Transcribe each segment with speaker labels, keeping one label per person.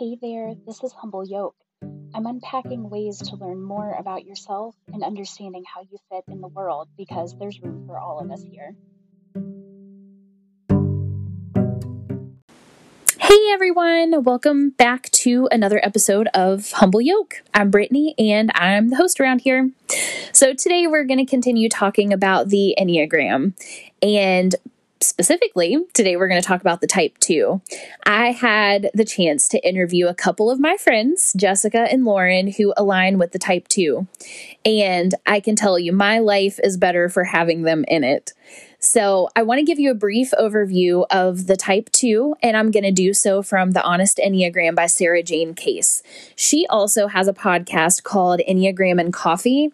Speaker 1: Hey there, this is Humble Yoke. I'm unpacking ways to learn more about yourself and understanding how you fit in the world because there's room for all of us here.
Speaker 2: Hey everyone, welcome back to another episode of Humble Yoke. I'm Brittany and I'm the host around here. So today we're going to continue talking about the Enneagram. And specifically, today we're going to talk about the type 2. I had the chance to interview a couple of my friends, Jessica and Lauren, who align with the type 2. And I can tell you, my life is better for having them in it. So, I want to give you a brief overview of the type 2, and I'm going to do so from The Honest Enneagram by Sarah Jane Case. She also has a podcast called Enneagram and Coffee,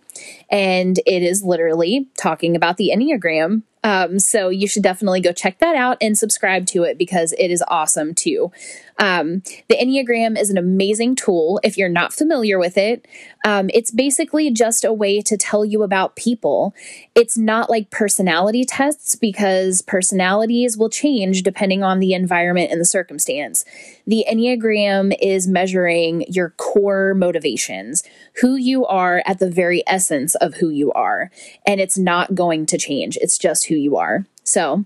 Speaker 2: and it is literally talking about the Enneagram um, so you should definitely go check that out and subscribe to it because it is awesome too. Um, the Enneagram is an amazing tool if you're not familiar with it. Um, it's basically just a way to tell you about people. It's not like personality tests because personalities will change depending on the environment and the circumstance. The Enneagram is measuring your core motivations, who you are at the very essence of who you are. And it's not going to change, it's just who you are. So,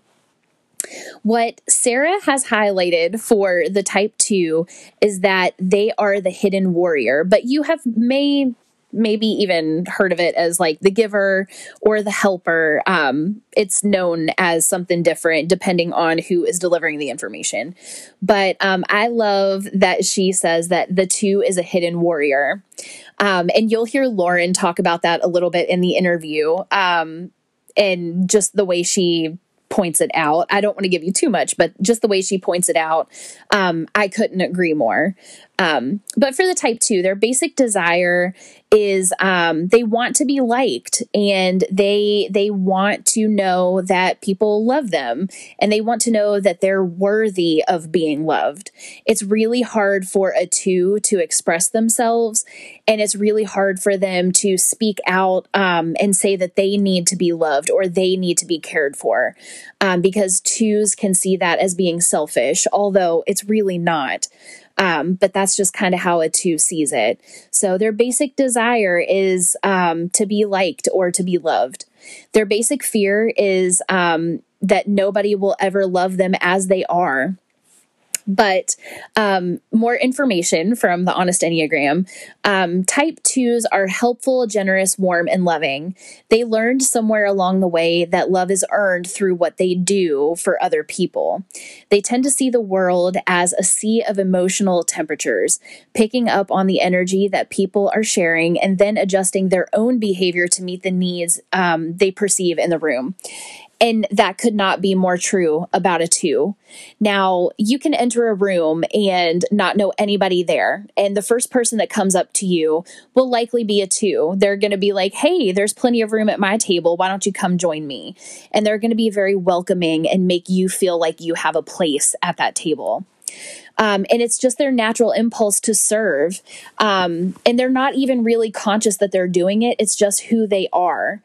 Speaker 2: what Sarah has highlighted for the type 2 is that they are the hidden warrior, but you have may maybe even heard of it as like the giver or the helper. Um, it's known as something different depending on who is delivering the information. But um, I love that she says that the two is a hidden warrior. Um, and you'll hear Lauren talk about that a little bit in the interview um, and just the way she points it out. I don't want to give you too much, but just the way she points it out, um, I couldn't agree more. Um, but for the type two, their basic desire is um, they want to be liked and they they want to know that people love them and they want to know that they're worthy of being loved. It's really hard for a two to express themselves and it's really hard for them to speak out um, and say that they need to be loved or they need to be cared for um, because twos can see that as being selfish, although it's really not. Um, but that's just kind of how a two sees it. So their basic desire is um, to be liked or to be loved. Their basic fear is um, that nobody will ever love them as they are. But um, more information from the Honest Enneagram. Um, type twos are helpful, generous, warm, and loving. They learned somewhere along the way that love is earned through what they do for other people. They tend to see the world as a sea of emotional temperatures, picking up on the energy that people are sharing and then adjusting their own behavior to meet the needs um, they perceive in the room. And that could not be more true about a two. Now, you can enter a room and not know anybody there. And the first person that comes up to you will likely be a two. They're going to be like, hey, there's plenty of room at my table. Why don't you come join me? And they're going to be very welcoming and make you feel like you have a place at that table. Um, and it's just their natural impulse to serve. Um, and they're not even really conscious that they're doing it, it's just who they are.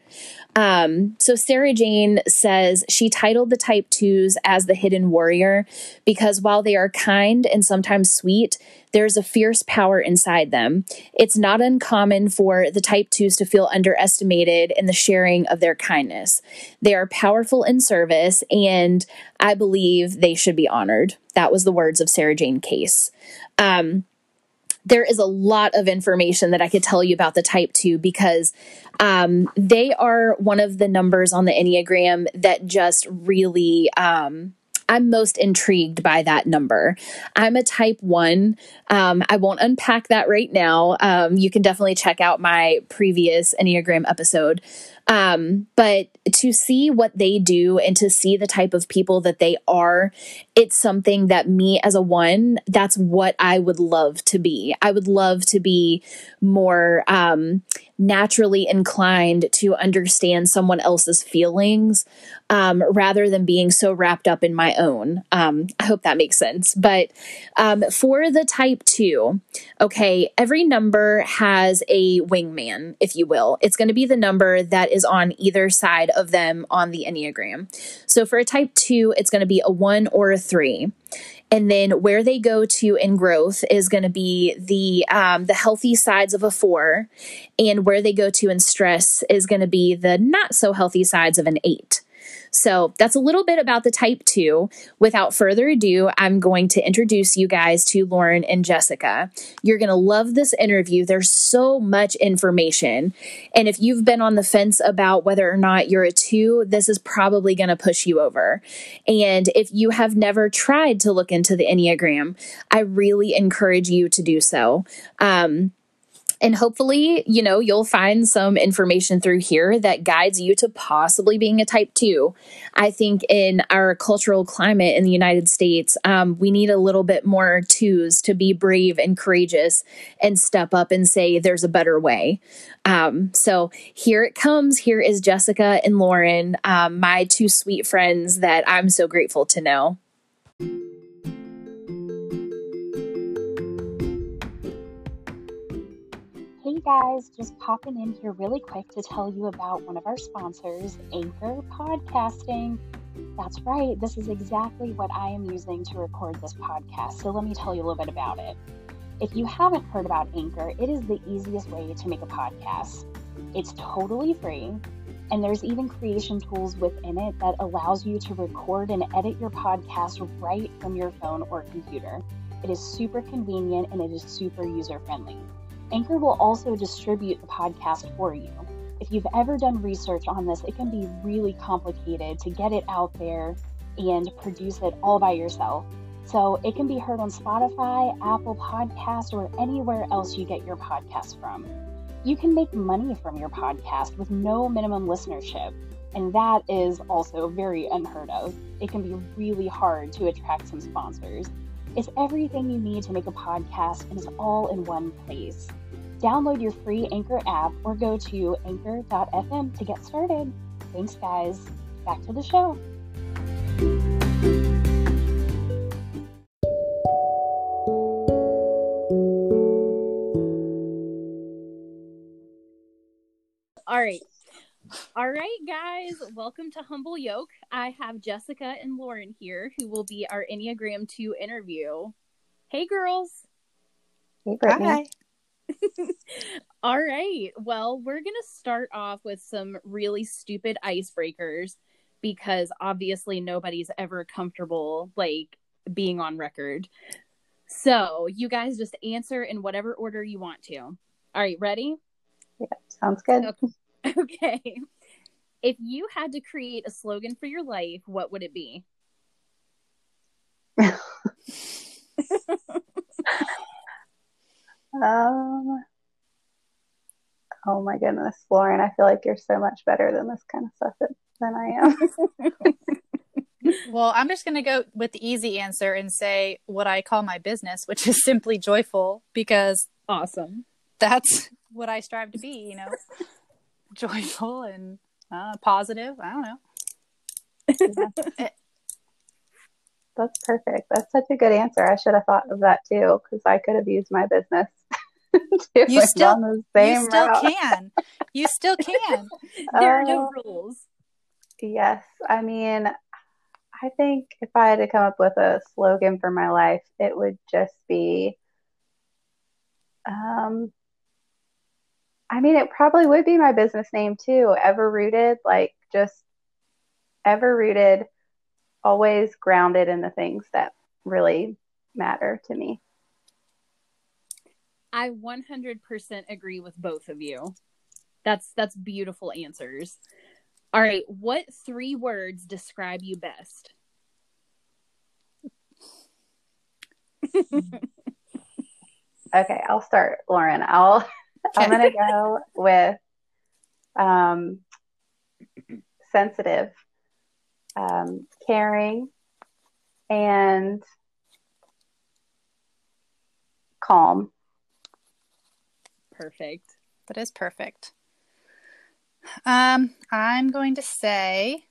Speaker 2: Um, so Sarah Jane says she titled the type twos as the hidden warrior because while they are kind and sometimes sweet, there's a fierce power inside them. It's not uncommon for the type twos to feel underestimated in the sharing of their kindness. They are powerful in service, and I believe they should be honored. That was the words of Sarah Jane Case. Um, there is a lot of information that I could tell you about the type 2 because um, they are one of the numbers on the Enneagram that just really. Um, I'm most intrigued by that number. I'm a type one. Um, I won't unpack that right now. Um, you can definitely check out my previous Enneagram episode. Um, but to see what they do and to see the type of people that they are, it's something that me as a one, that's what I would love to be. I would love to be more um, naturally inclined to understand someone else's feelings um, rather than being so wrapped up in my own. Um, I hope that makes sense. But um, for the type two, okay, every number has a wingman, if you will. It's going to be the number that is on either side of them on the Enneagram. So for a type two, it's going to be a one or a three.
Speaker 3: And then where they go to in growth is going to be the um, the healthy sides of a four, and where they go to in stress is going to be the not so healthy sides of an eight. So that's a little bit about the type 2. Without further ado, I'm going to introduce you guys to Lauren and Jessica. You're going to love this interview. There's so much information. And if you've been on the fence about whether or not you're a 2, this is probably going to push you over. And if you have never tried to look into the Enneagram, I really encourage you to do so. Um, and hopefully, you know, you'll find some information through here that guides you to possibly being a type two. I think in our cultural climate in the United States, um, we need a little bit more twos to be brave and courageous and step up and say there's a better way. Um, so here it comes. Here is Jessica and Lauren, um, my two sweet friends that I'm so grateful to know.
Speaker 1: Guys, just popping in here really quick to tell you about one of our sponsors, Anchor Podcasting. That's right, this is exactly what I am using to record this podcast, so let me tell you a little bit about it. If you haven't heard about Anchor, it is the easiest way to make a podcast. It's totally free, and there's even creation tools within it that allows you to record and edit your podcast right from your phone or computer. It is super convenient and it is super user friendly. Anchor will also distribute the podcast for you. If you've ever done research on this, it can be really complicated to get it out there and produce it all by yourself. So it can be heard on Spotify, Apple Podcast, or anywhere else you get your podcast from. You can make money from your podcast with no minimum listenership, and that is also very unheard of. It can be really hard to attract some sponsors. It's everything you need to make a podcast and it's all in one place. Download your free Anchor app or go to anchor.fm to get started. Thanks, guys. Back to the show.
Speaker 3: All right. All right, guys, welcome to Humble Yoke. I have Jessica and Lauren here who will be our Enneagram 2 interview. Hey, girls.
Speaker 4: Hey, Brittany.
Speaker 5: Hi.
Speaker 3: All right. Well, we're going to start off with some really stupid icebreakers because obviously nobody's ever comfortable like being on record. So, you guys just answer in whatever order you want to. All right, ready?
Speaker 4: Yeah, sounds good.
Speaker 3: Okay. Okay. If you had to create a slogan for your life, what would it be?
Speaker 4: Um, oh my goodness, Lauren, I feel like you're so much better than this kind of stuff than I am.
Speaker 5: Well, I'm just going to go with the easy answer and say what I call my business, which is simply joyful because
Speaker 3: Awesome.
Speaker 5: that's what I strive to be, you know, joyful and uh, positive. I don't know.
Speaker 4: That's perfect. That's such a good answer. I should have thought of that too, because I could have used my business.
Speaker 5: You still-
Speaker 4: down the same
Speaker 5: you still
Speaker 4: route.
Speaker 5: can. You still can.
Speaker 3: There are no rules.
Speaker 4: Yes. I mean, I think if I had to come up with a slogan for my life, it would just be um I mean, it probably would be my business name too. Ever rooted, like just ever rooted, always grounded in the things that really matter to me.
Speaker 3: I 100% agree with both of you. That's that's beautiful answers. All right, what three words describe you best?
Speaker 4: Okay, I'll start, Lauren. I'll I'm gonna go with um, sensitive, um, caring, and calm.
Speaker 3: Perfect.
Speaker 5: That is perfect. Um, I'm going to say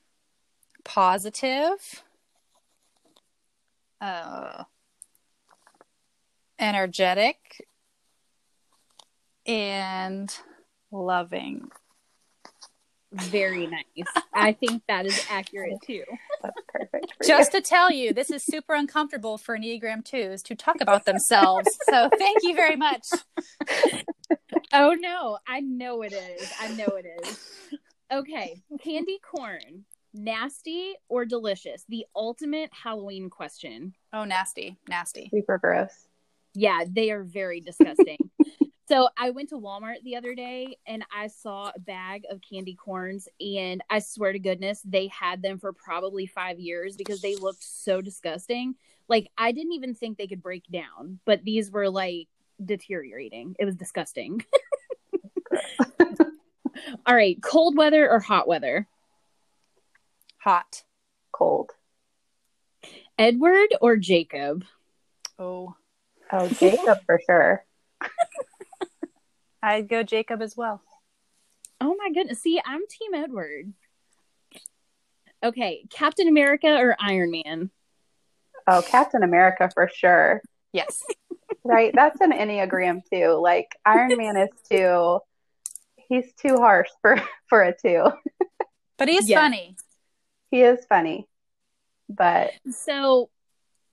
Speaker 5: positive, uh, energetic, and loving.
Speaker 3: Very nice. I think that is accurate too.
Speaker 4: That's perfect. for
Speaker 5: Just to tell you, this is super uncomfortable for Enneagram 2s to talk about themselves. So thank you very much.
Speaker 3: Oh no, I know it is. I know it is. Okay, candy corn, nasty or delicious? The ultimate Halloween question.
Speaker 5: Oh, nasty, nasty.
Speaker 4: Super gross.
Speaker 3: Yeah, they are very disgusting. so I went to Walmart the other day and I saw a bag of candy corns, and I swear to goodness, they had them for probably five years because they looked so disgusting. Like I didn't even think they could break down, but these were like deteriorating. It was disgusting. All right, cold weather or hot weather?
Speaker 5: Hot.
Speaker 4: Cold.
Speaker 3: Edward or Jacob?
Speaker 5: Oh,
Speaker 4: Oh, Jacob for sure.
Speaker 5: I'd go Jacob as well.
Speaker 3: Oh my goodness. See, I'm Team Edward. Okay, Captain America or Iron Man?
Speaker 4: Oh, Captain America for sure.
Speaker 5: Yes.
Speaker 4: Right? That's an Enneagram too. Like Iron Man is too he's too harsh for for a two.
Speaker 5: But he's
Speaker 3: Yeah.
Speaker 5: funny.
Speaker 4: He is funny. But
Speaker 3: So,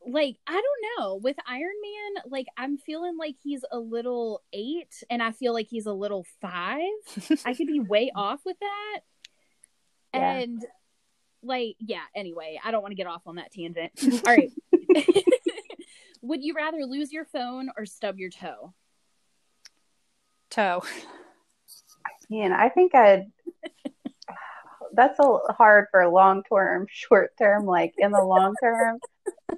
Speaker 3: like, I don't know. With Iron Man, like, I'm feeling like he's a little eight, and I feel like he's a little five. I could be way off with that.
Speaker 4: Yeah.
Speaker 3: And, like, yeah, anyway, I don't want to get off on that tangent. All right. Would you rather lose your phone or stub your toe?
Speaker 5: Toe.
Speaker 4: man, I think I'd that's a hard for long term, short term. Like in the long term,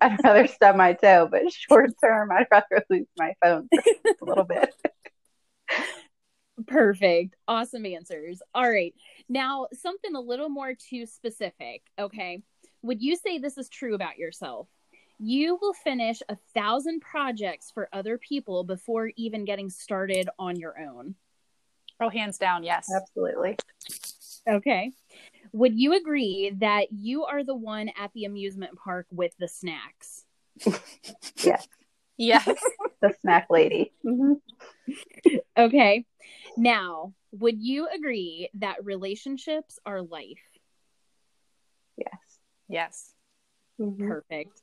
Speaker 4: I'd rather stub my toe, but short term, I'd rather lose my phone a little bit.
Speaker 3: Perfect. Awesome answers. All right. Now, something a little more too specific. Okay. Would you say this is true about yourself? You will finish a thousand projects for other people before even getting started on your own.
Speaker 5: Oh, hands down, yes.
Speaker 4: Absolutely.
Speaker 3: Okay. Would you agree that you are the one at the amusement park with the snacks?
Speaker 4: Yes,
Speaker 5: Yes.
Speaker 4: the snack lady. hmm
Speaker 3: Okay. Now, would you agree that relationships are life?
Speaker 4: Yes.
Speaker 5: yes.
Speaker 4: Mhm.
Speaker 3: Perfect.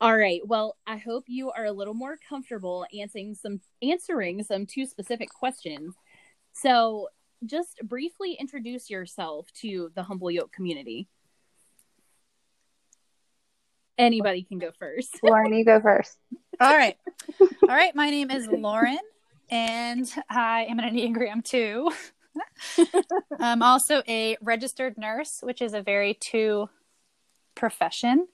Speaker 3: All right. Well, I hope you are a little more comfortable answering some answering some two specific questions. So, just briefly introduce yourself to the Humble Yoke community. Anybody can go first.
Speaker 4: Lauren, you go first.
Speaker 5: All right. All right. My name is Lauren, and I am an Enneagram 2. I'm also a registered nurse, which is a very two profession.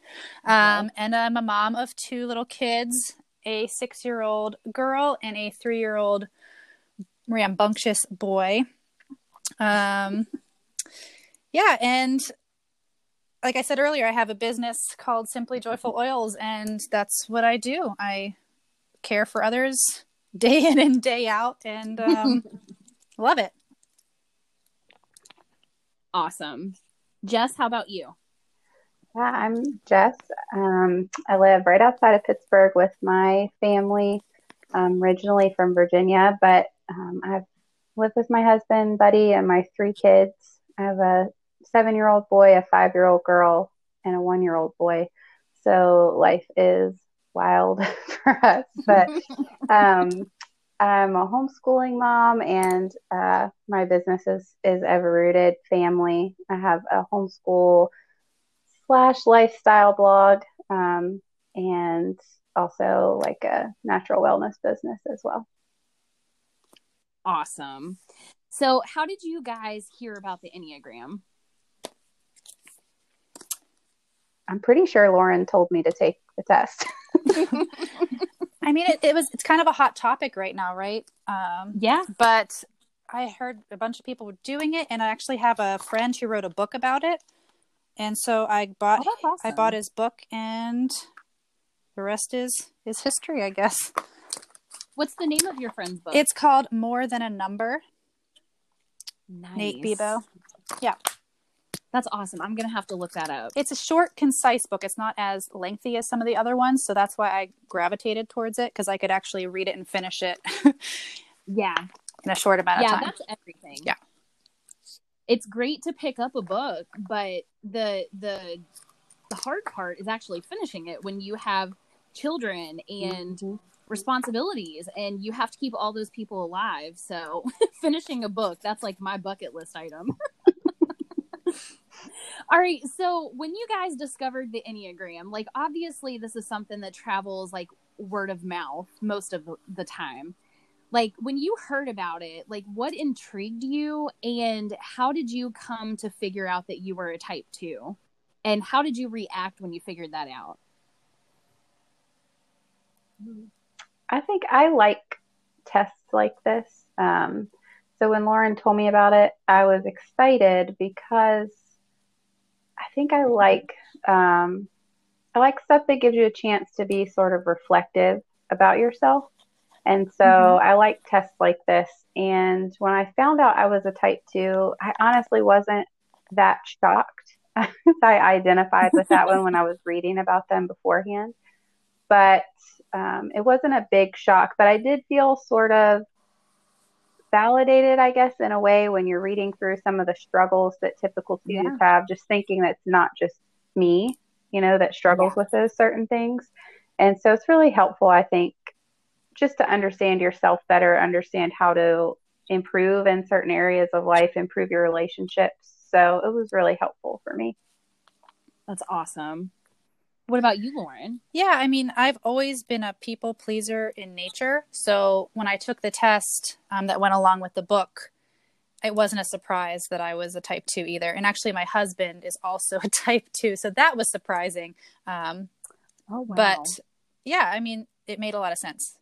Speaker 5: Um, and I'm a mom of two little kids a six year old girl and a three year old rambunctious boy. Um, yeah. And like I said earlier, I have a business called Simply Joyful Oils, and that's what I do. I care for others day in and day out, and um, love it.
Speaker 3: Awesome. Jess, how about you?
Speaker 4: Yeah, I'm Jess. Um, I live right outside of Pittsburgh with my family. I'm originally from Virginia, but um, I've lived with my husband, Buddy, and my three kids. I have a seven year old boy, a five year old girl, and a one year old boy. So life is wild for us. But um, I'm a homeschooling mom, and uh, my business is, is Ever Rooted Family. I have a homeschool slash lifestyle blog um, and also like a natural wellness business as well.
Speaker 3: Awesome. So, how did you guys hear about the Enneagram?
Speaker 4: I'm pretty sure Lauren told me to take the test.
Speaker 5: I mean, it, it was it's kind of a hot topic right now, right? Um,
Speaker 3: Yeah.
Speaker 5: but I heard a bunch of people were doing it, and I actually have a friend who wrote a book about it, and so I bought
Speaker 3: Oh, awesome.
Speaker 5: I bought his book, and the rest is is history, I guess.
Speaker 3: What's the name of your friend's book?
Speaker 5: It's called More Than a Number.
Speaker 3: nice.
Speaker 5: Nate Bebo. Yeah.
Speaker 3: That's awesome. I'm gonna have to look that up.
Speaker 5: It's a short, concise book. It's not as lengthy as some of the other ones, so that's why I gravitated towards it because I could actually read it and finish it
Speaker 3: Yeah.
Speaker 5: in a short amount of
Speaker 3: yeah,
Speaker 5: time.
Speaker 3: that's everything.
Speaker 5: Yeah.
Speaker 3: It's great to pick up a book, but the the the hard part is actually finishing it when you have children and mm-hmm. responsibilities and you have to keep all those people alive. So finishing a book, that's like my bucket list item. all right. So when you guys discovered the Enneagram, like obviously this is something that travels like word of mouth most of the time. Like when you heard about it, like what intrigued you and how did you come to figure out that you were a type 2? And how did you react when you figured that out?
Speaker 4: I think I like tests like this. Um, so when Lauren told me about it, I was excited because I think I like um, I like stuff that gives you a chance to be sort of reflective about yourself. And so mm-hmm. I like tests like this. And when I found out I was a type two, I honestly wasn't that shocked. I identified with that one when I was reading about them beforehand. But um, it wasn't a big shock, but I did feel sort of validated, I guess, in a way when you're reading through some of the struggles that typical students yeah. have, just thinking that it's not just me, you know, that struggles yeah. with those certain things. And so it's really helpful, I think, just to understand yourself better, understand how to improve in certain areas of life, improve your relationships. So it was really helpful for me.
Speaker 3: That's awesome. What about you, Lauren?
Speaker 5: Yeah, I mean, I've always been a people pleaser in nature. So when I took the test um, that went along with the book, it wasn't a surprise that I was a type two either. And actually, my husband is also a type two. So that was surprising. Um, oh, wow. But yeah, I mean, it made a lot of sense.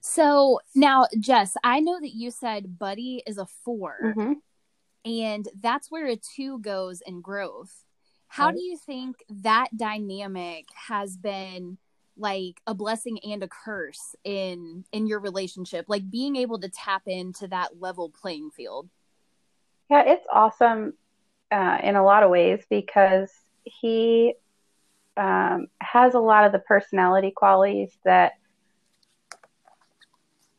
Speaker 3: So now, Jess, I know that you said Buddy is a 4 mm-hmm. and that's where a two goes in growth. How do you think that dynamic has been like a blessing and a curse in in your relationship? Like being able to tap into that level playing field.
Speaker 4: Yeah, it's awesome uh, in a lot of ways because he um, has a lot of the personality qualities that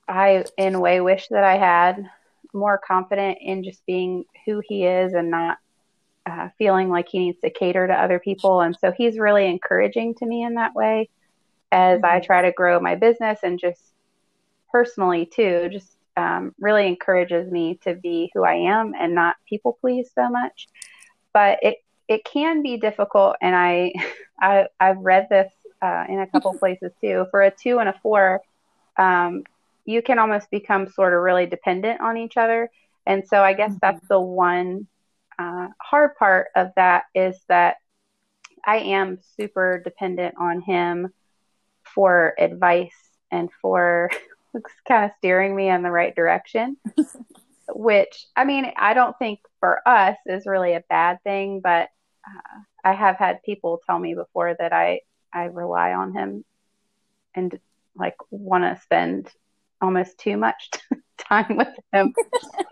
Speaker 4: I, in a way, wish that I had. More confident in just being who he is and not uh, feeling like he needs to cater to other people. And so he's really encouraging to me in that way as mm-hmm. I try to grow my business and just personally too, just um, really encourages me to be who I am and not people please so much. But it, it can be difficult. And I, I, I've read this uh, in a couple places too. For a two and a four, um, you can almost become sort of really dependent on each other. And so I guess mm-hmm. that's the one uh, hard part of that is that I am super dependent on him for advice and for kind of steering me in the right direction. which, I mean, I don't think for us is really a bad thing, but uh, I have had people tell me before that I I rely on him and like want to spend almost too much time with him,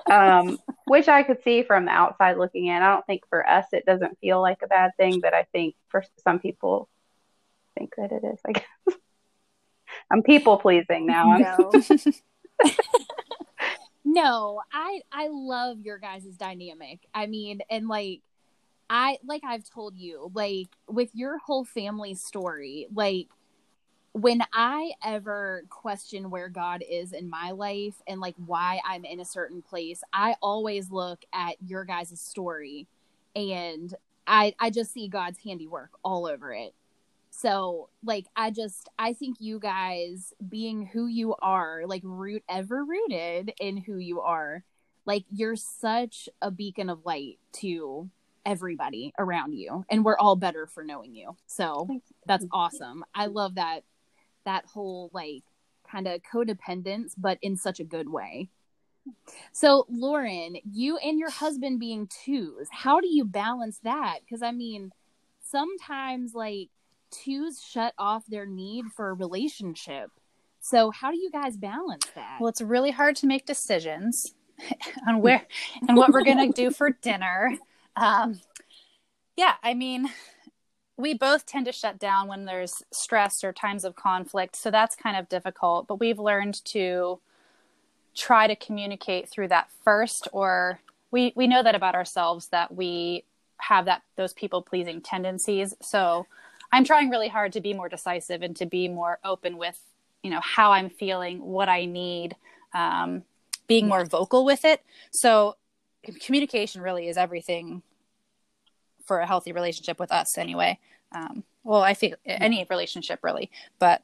Speaker 4: um, which I could see from the outside looking in. I don't think for us it doesn't feel like a bad thing, but I think for some people think that it is. I guess I'm people pleasing now.
Speaker 3: No. no, I I love your guys' dynamic. I mean, and like I like I've told you, like with your whole family story, like when I ever question where God is in my life and like why I'm in a certain place, I always look at your guys' story and I I just see God's handiwork all over it. So, like I just I think you guys being who you are, like root ever rooted in who you are, like you're such a beacon of light to everybody around you and we're all better for knowing you. So, that's awesome. I love that that whole like kind of codependence, but in such a good way. So, Lauren, you and your husband being twos, how do you balance that? Because I mean, sometimes like twos shut off their need for a relationship. So, how do you guys balance that?
Speaker 5: Well, it's really hard to make decisions on where and what we're going to do for dinner. Um, yeah, I mean, we both tend to shut down when there's stress or times of conflict. So that's kind of difficult. But we've learned to try to communicate through that first, or we, we know that about ourselves that we have that those people pleasing tendencies. So I'm trying really hard to be more decisive and to be more open with, you know, how I'm feeling, what I need, um, being more vocal with it. So communication really is everything for a healthy relationship with us anyway. Um, well, I feel any relationship really, but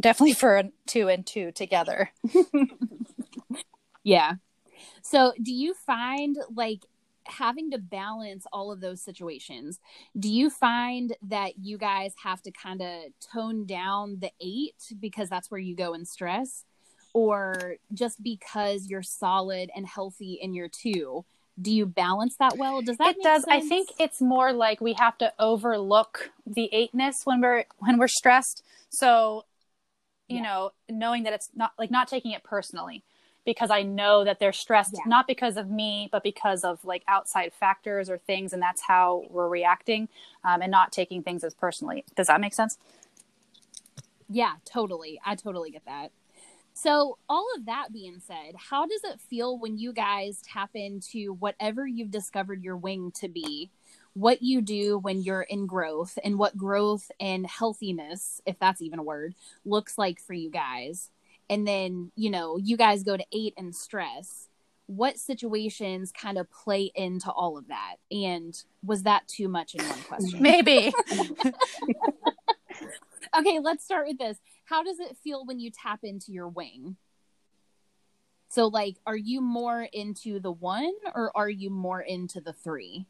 Speaker 5: definitely for two and two together.
Speaker 3: yeah. So, do you find like having to balance all of those situations, do you find that you guys have to kind of tone down the eight because that's where you go in stress? Or just because you're solid and healthy in your two, do you balance that well? Does that
Speaker 5: it does? Sense? I think it's more like we have to overlook the eightness when we're when we're stressed. So, you yeah. know, knowing that it's not like not taking it personally because I know that they're stressed yeah. not because of me, but because of like outside factors or things, and that's how we're reacting, um, and not taking things as personally. Does that make sense?
Speaker 3: Yeah, totally. I totally get that. So, all of that being said, how does it feel when you guys tap into whatever you've discovered your wing to be? What you do when you're in growth and what growth and healthiness, if that's even a word, looks like for you guys. And then you know you guys go to eight and stress. What situations kind of play into all of that? And was that too much in one question?
Speaker 5: Maybe.
Speaker 3: Okay let's start with this how does it feel when you tap into your wing so like are you more into the one or are you more into the three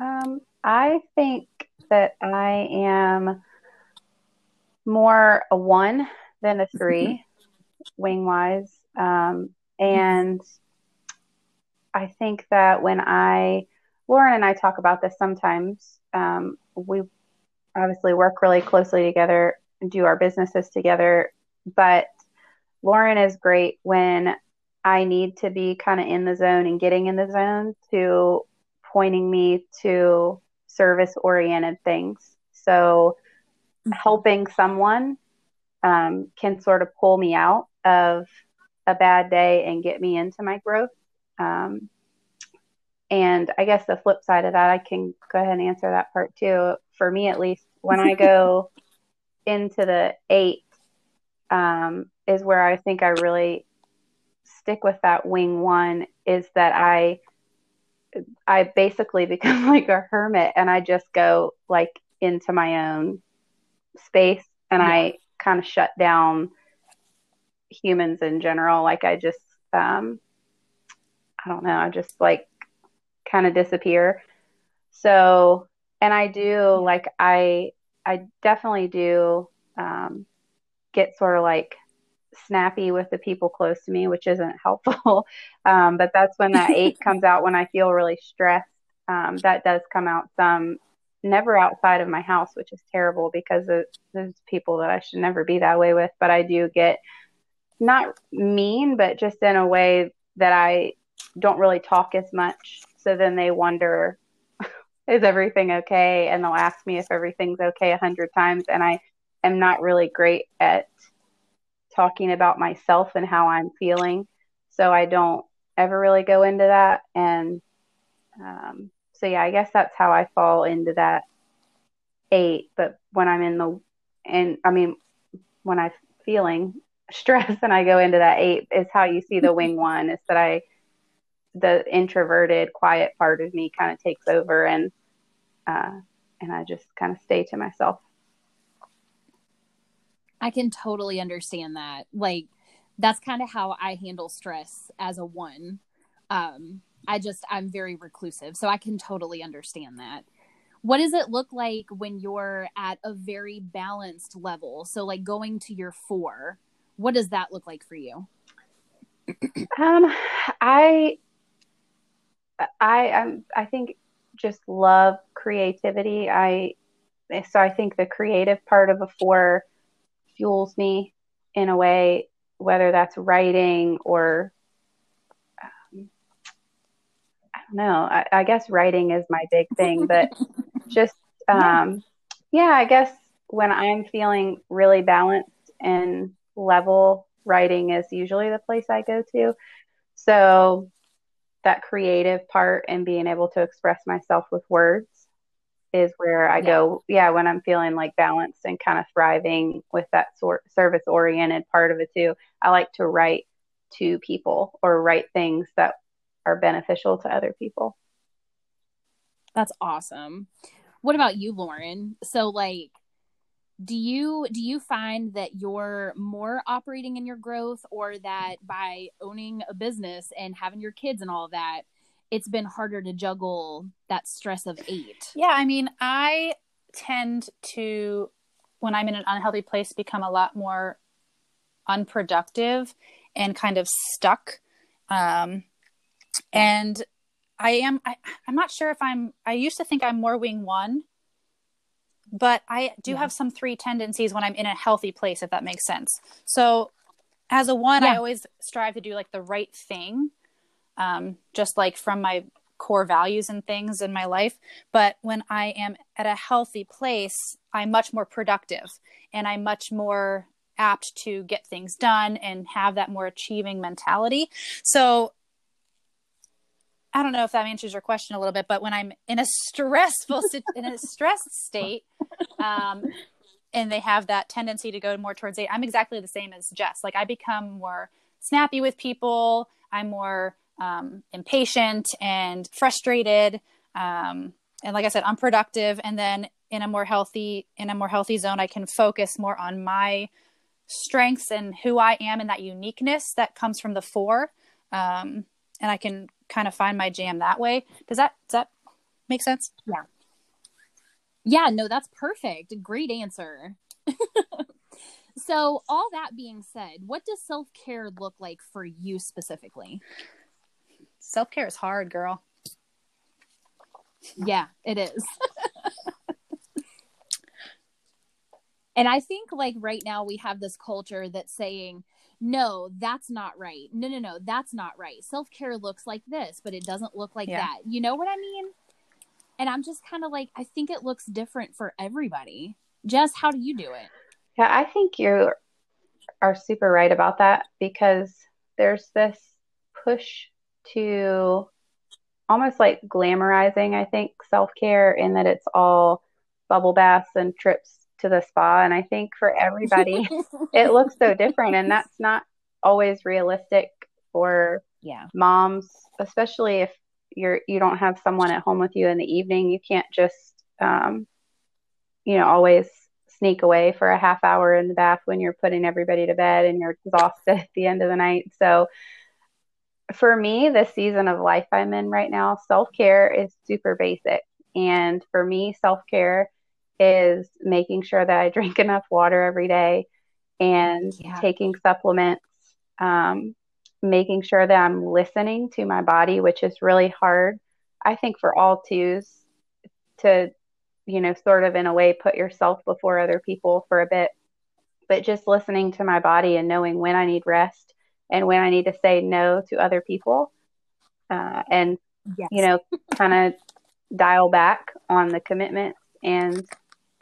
Speaker 4: um i think that i am more a one than a three, wing wise. Um, and I think that when I, Lauren and I talk about this sometimes, um, we obviously work really closely together do our businesses together. But Lauren is great when I need to be kind of in the zone and getting in the zone to pointing me to service oriented things. So helping someone um, can sort of pull me out of a bad day and get me into my growth. Um, and I guess the flip side of that, I can go ahead and answer that part too. For me, at least, when I go into the eight, um, is where I think I really stick with that wing one. Is that I, I basically become like a hermit, and I just go like into my own space and yeah. I kind of shut down humans in general. Like I just, um, I don't know, I just like kind of disappear. So, and I do like, I, I definitely do, um, get sort of like snappy with the people close to me, which isn't helpful. Um, but that's when that eight comes out when I feel really stressed. Um, that does come out some never outside of my house, which is terrible because there's people that I should never be that way with. But I do get not mean, but just in a way that I don't really talk as much. So then they wonder, is everything okay? And they'll ask me if everything's okay a hundred times. And I am not really great at talking about myself and how I'm feeling. So I don't ever really go into that. And um, so yeah, I guess that's how I fall into that eight. But when I'm in the, and I mean, when I'm feeling stress and I go into that eight, is how you see the wing one. Is that I, the introverted, quiet part of me kind of takes over, and uh, and I just kind of stay to myself.
Speaker 3: I can totally understand that. Like that's kind of how I handle stress as a one. Um, I just I'm very reclusive, so I can totally understand that. What does it look like when you're at a very balanced level? So like going to your 4, what does that look like for you?
Speaker 4: Um I I I'm, I think just love creativity. I so I think the creative part of a 4 fuels me in a way whether that's writing or um, I don't know. I, I guess writing is my big thing, but just um, yeah, I guess when I'm feeling really balanced and level, writing is usually the place I go to. So that creative part and being able to express myself with words is where I yeah. go, yeah, when I'm feeling like balanced and kind of thriving with that sort service oriented part of it too. I like to write to people or write things that are beneficial to other people.
Speaker 3: That's awesome. What about you, Lauren? So like do you do you find that you're more operating in your growth or that by owning a business and having your kids and all that it's been harder to juggle that stress of eight?
Speaker 5: Yeah i mean i tend to when i'm in an unhealthy place become a lot more unproductive and kind of stuck. Um, and i am I, i'm not sure if i'm i used to think i'm more wing one but I do yeah. have some three tendencies when I'm in a healthy place, if that makes sense. So, as a one, yeah. I always strive to do like the right thing, um, just like from my core values and things in my life. But when I am at a healthy place, I'm much more productive and I'm much more apt to get things done and have that more achieving mentality. So I don't know if that answers your question a little bit, but when I'm in a stressful in a stressed state, um, and they have that tendency to go more towards eight, I'm exactly the same as Jess. Like I become more snappy with people. I'm more um, impatient and frustrated, um, and like I said, unproductive. And then in a more healthy in a more healthy zone, I can focus more on my strengths and who I am and that uniqueness that comes from the four. Um, and I can kind of find my jam that way. Does that does that make sense?
Speaker 3: Yeah. Yeah, no, that's perfect. Great answer. so, all that being said, what does self-care look like for you specifically?
Speaker 5: Self-care is hard, girl.
Speaker 3: Yeah, it is. and I think like right now we have this culture that's saying no, that's not right. No, no, no, that's not right. Self care looks like this, but it doesn't look like yeah. that. You know what I mean? And I'm just kind of like, I think it looks different for everybody. Jess, how do you do it?
Speaker 4: Yeah, I think you are super right about that because there's this push to almost like glamorizing, I think, self care in that it's all bubble baths and trips to the spa. And I think for everybody, it looks so different. And that's not always realistic for
Speaker 3: yeah.
Speaker 4: moms, especially if you're you don't have someone at home with you in the evening. You can't just um, you know, always sneak away for a half hour in the bath when you're putting everybody to bed and you're exhausted at the end of the night. So for me, the season of life I'm in right now, self care is super basic. And for me, self care is making sure that I drink enough water every day and yeah. taking supplements, um, making sure that I'm listening to my body, which is really hard. I think for all twos to, you know, sort of in a way put yourself before other people for a bit, but just listening to my body and knowing when I need rest and when I need to say no to other people. Uh, and, yes. you know, kind of dial back on the commitment and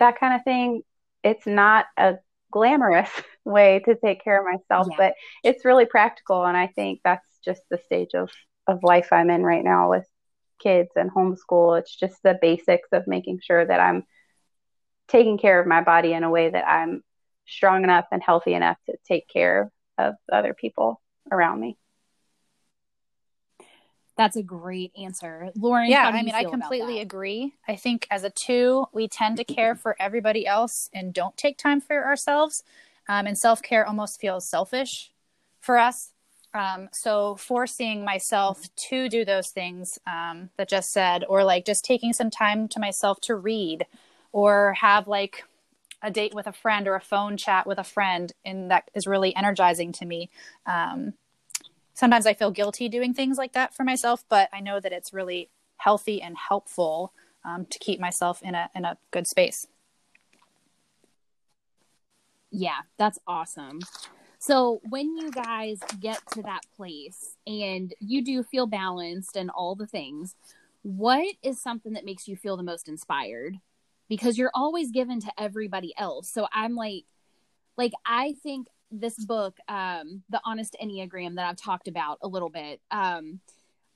Speaker 4: that kind of thing. It's not a glamorous way to take care of myself, yeah. but it's really practical. And I think that's just the stage of, of life I'm in right now with kids and homeschool. It's just the basics of making sure that I'm taking care of my body in a way that I'm strong enough and healthy enough to take care of other people around me.
Speaker 3: That's a great answer. Lauren,
Speaker 5: yeah, I mean, I completely agree. I think as a two, we tend to care for everybody else and don't take time for ourselves. Um, and self care almost feels selfish for us. Um, so forcing myself to do those things um, that just said, or like just taking some time to myself to read or have like a date with a friend or a phone chat with a friend, and that is really energizing to me. Um, sometimes I feel guilty doing things like that for myself, but I know that it's really healthy and helpful um, to keep myself in a in a good space.
Speaker 3: Yeah, that's awesome. So when you guys get to that place and you do feel balanced and all the things, what is something that makes you feel the most inspired? Because you're always given to everybody else. So I'm like like I think this book, um, The Honest Enneagram, that I've talked about a little bit, um,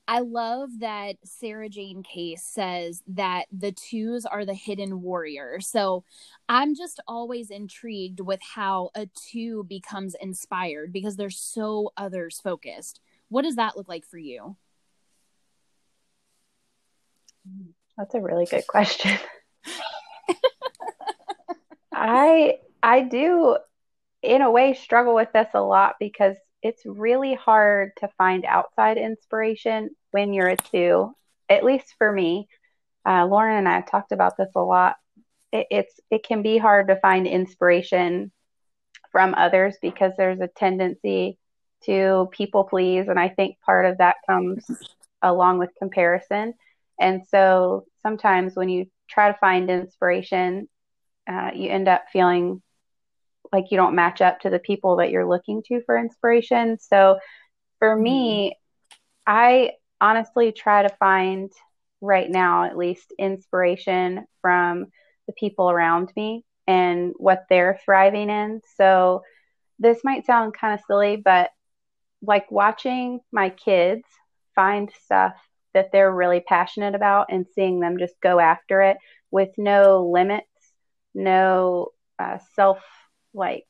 Speaker 3: I love that Sarah Jane Case says that the twos are the hidden warrior. So I'm just always intrigued with how a two becomes inspired because they're so others focused. What does that look like for you?
Speaker 4: That's a really good question. I I do in a way struggle with this a lot because it's really hard to find outside inspiration when you're a two, at least for me. Uh, Lauren and I have talked about this a lot. It, it's it can be hard to find inspiration from others because there's a tendency to people please, and I think part of that comes along with comparison. And so sometimes when you try to find inspiration, uh, you end up feeling like you don't match up to the people that you're looking to for inspiration. So for me. I honestly try to find right now at least inspiration from the people around me and what they're thriving in. So this might sound kind of silly, but like watching my kids find stuff that they're really passionate about and seeing them just go after it with no limits, no uh, self like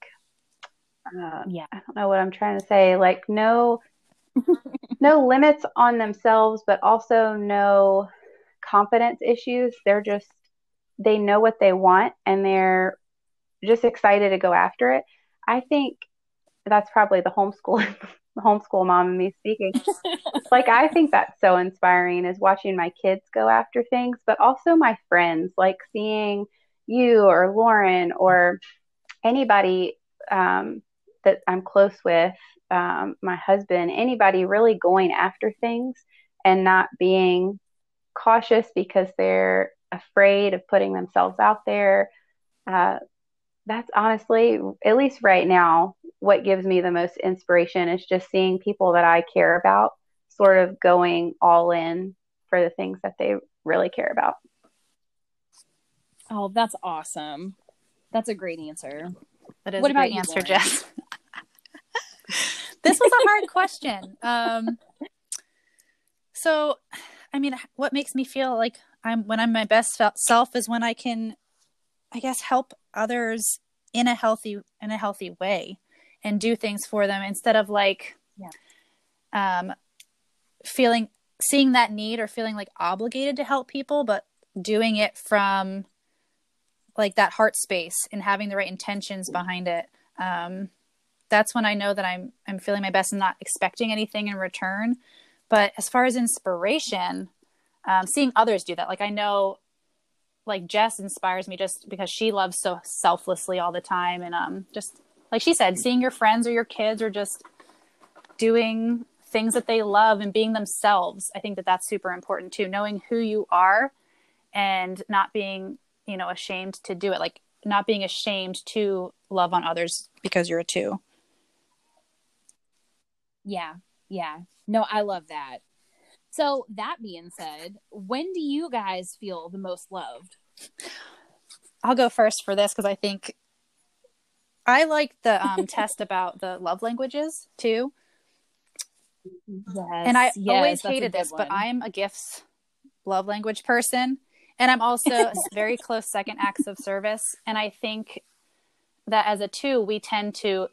Speaker 4: uh, yeah. I don't know what i'm trying to say. Like no no limits on themselves but also no confidence issues. They're just they know what they want and they're just excited to go after it. I think that's probably the homeschool the homeschool mom and me speaking. Like i think that's so inspiring is watching my kids go after things but also my friends like seeing you or lauren or anybody um, that I'm close with, um, my husband, anybody really going after things and not being cautious because they're afraid of putting themselves out there. Uh, that's honestly, at least right now, what gives me the most inspiration is just seeing people that I care about sort of going all in for the things that they really care about.
Speaker 3: Oh, that's awesome. That's a great answer.
Speaker 5: That is what a great you, answer, Jess. this was a hard question. Um, so, I mean, what makes me feel like I'm when I'm my best self is when I can, I guess, help others in a healthy in a healthy way and do things for them instead of like, yeah. um, feeling seeing that need or feeling like obligated to help people, but doing it from like that heart space and having the right intentions behind it um, that's when i know that i'm i'm feeling my best and not expecting anything in return. But as far as inspiration um, seeing others do that like i know like jess inspires me just because she loves so selflessly all the time. And um just like she said seeing your friends or your kids or just doing things that they love and being themselves i think that that's super important too knowing who you are and not being you know ashamed to do it like not being ashamed to love on others because you're a two.
Speaker 3: Yeah yeah. No i love that. So that being said when do you guys feel the most loved?
Speaker 5: I'll go first for this because i think i like the um, test about the love languages too. Yes, and i yes, always hated this one. but i'm a gifts love language person and I'm also very close second acts of service. And I think that as a two, we tend to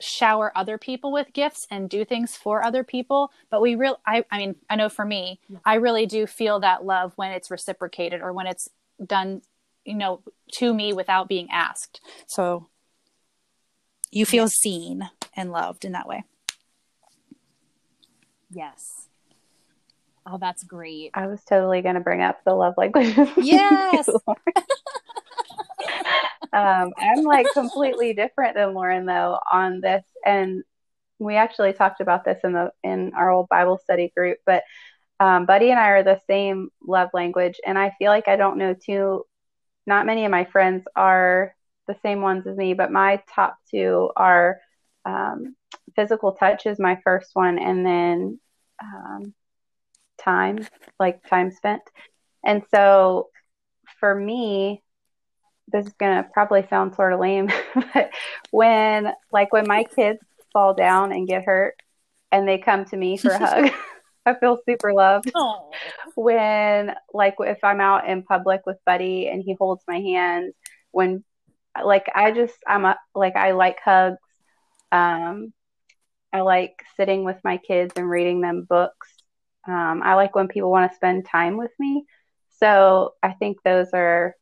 Speaker 5: shower other people with gifts and do things for other people. But we real I, I mean, I know for me, I really do feel that love when it's reciprocated or when it's done, you know, to me without being asked. So you feel yes. seen and loved in that way.
Speaker 3: Yes. Oh, that's great.
Speaker 4: I was totally going to bring up the love languages.
Speaker 3: Yes.
Speaker 4: um, I'm like completely different than Lauren though on this, and we actually talked about this in the in our old Bible study group. But um, Buddy and I are the same love language, and I feel like I don't know too. Not many of my friends are the same ones as me, but my top two are um, physical touch is my first one, and then um, time, like time spent. And so for me, this is going to probably sound sort of lame, but when, like, when my kids fall down and get hurt and they come to me for a hug, I feel super loved
Speaker 3: Oh.
Speaker 4: when, like, if I'm out in public with Buddy and he holds my hand. When, like, I just, I'm a, like, I like hugs. Um, I like sitting with my kids and reading them books. Um, I like when people want to spend time with me. So I think those are,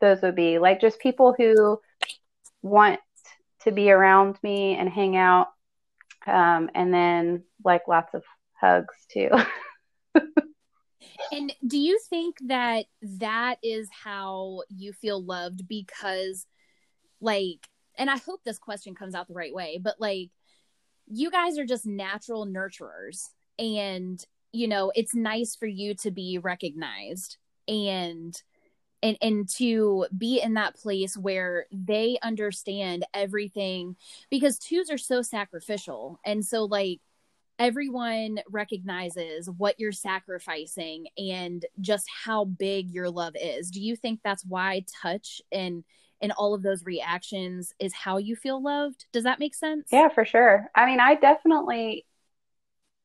Speaker 4: those would be like just people who want to be around me and hang out. Um, and then like lots of hugs too.
Speaker 3: And do you think that that is how you feel loved? Because, like, and I hope this question comes out the right way, but like, you guys are just natural nurturers. And, you know, it's nice for you to be recognized and, and, and to be in that place where they understand everything because twos are so sacrificial. And so, like, everyone recognizes what you're sacrificing and just how big your love is. Do you think that's why touch and and all of those reactions is how you feel loved? Does that make sense?
Speaker 4: Yeah, for sure. I mean, I definitely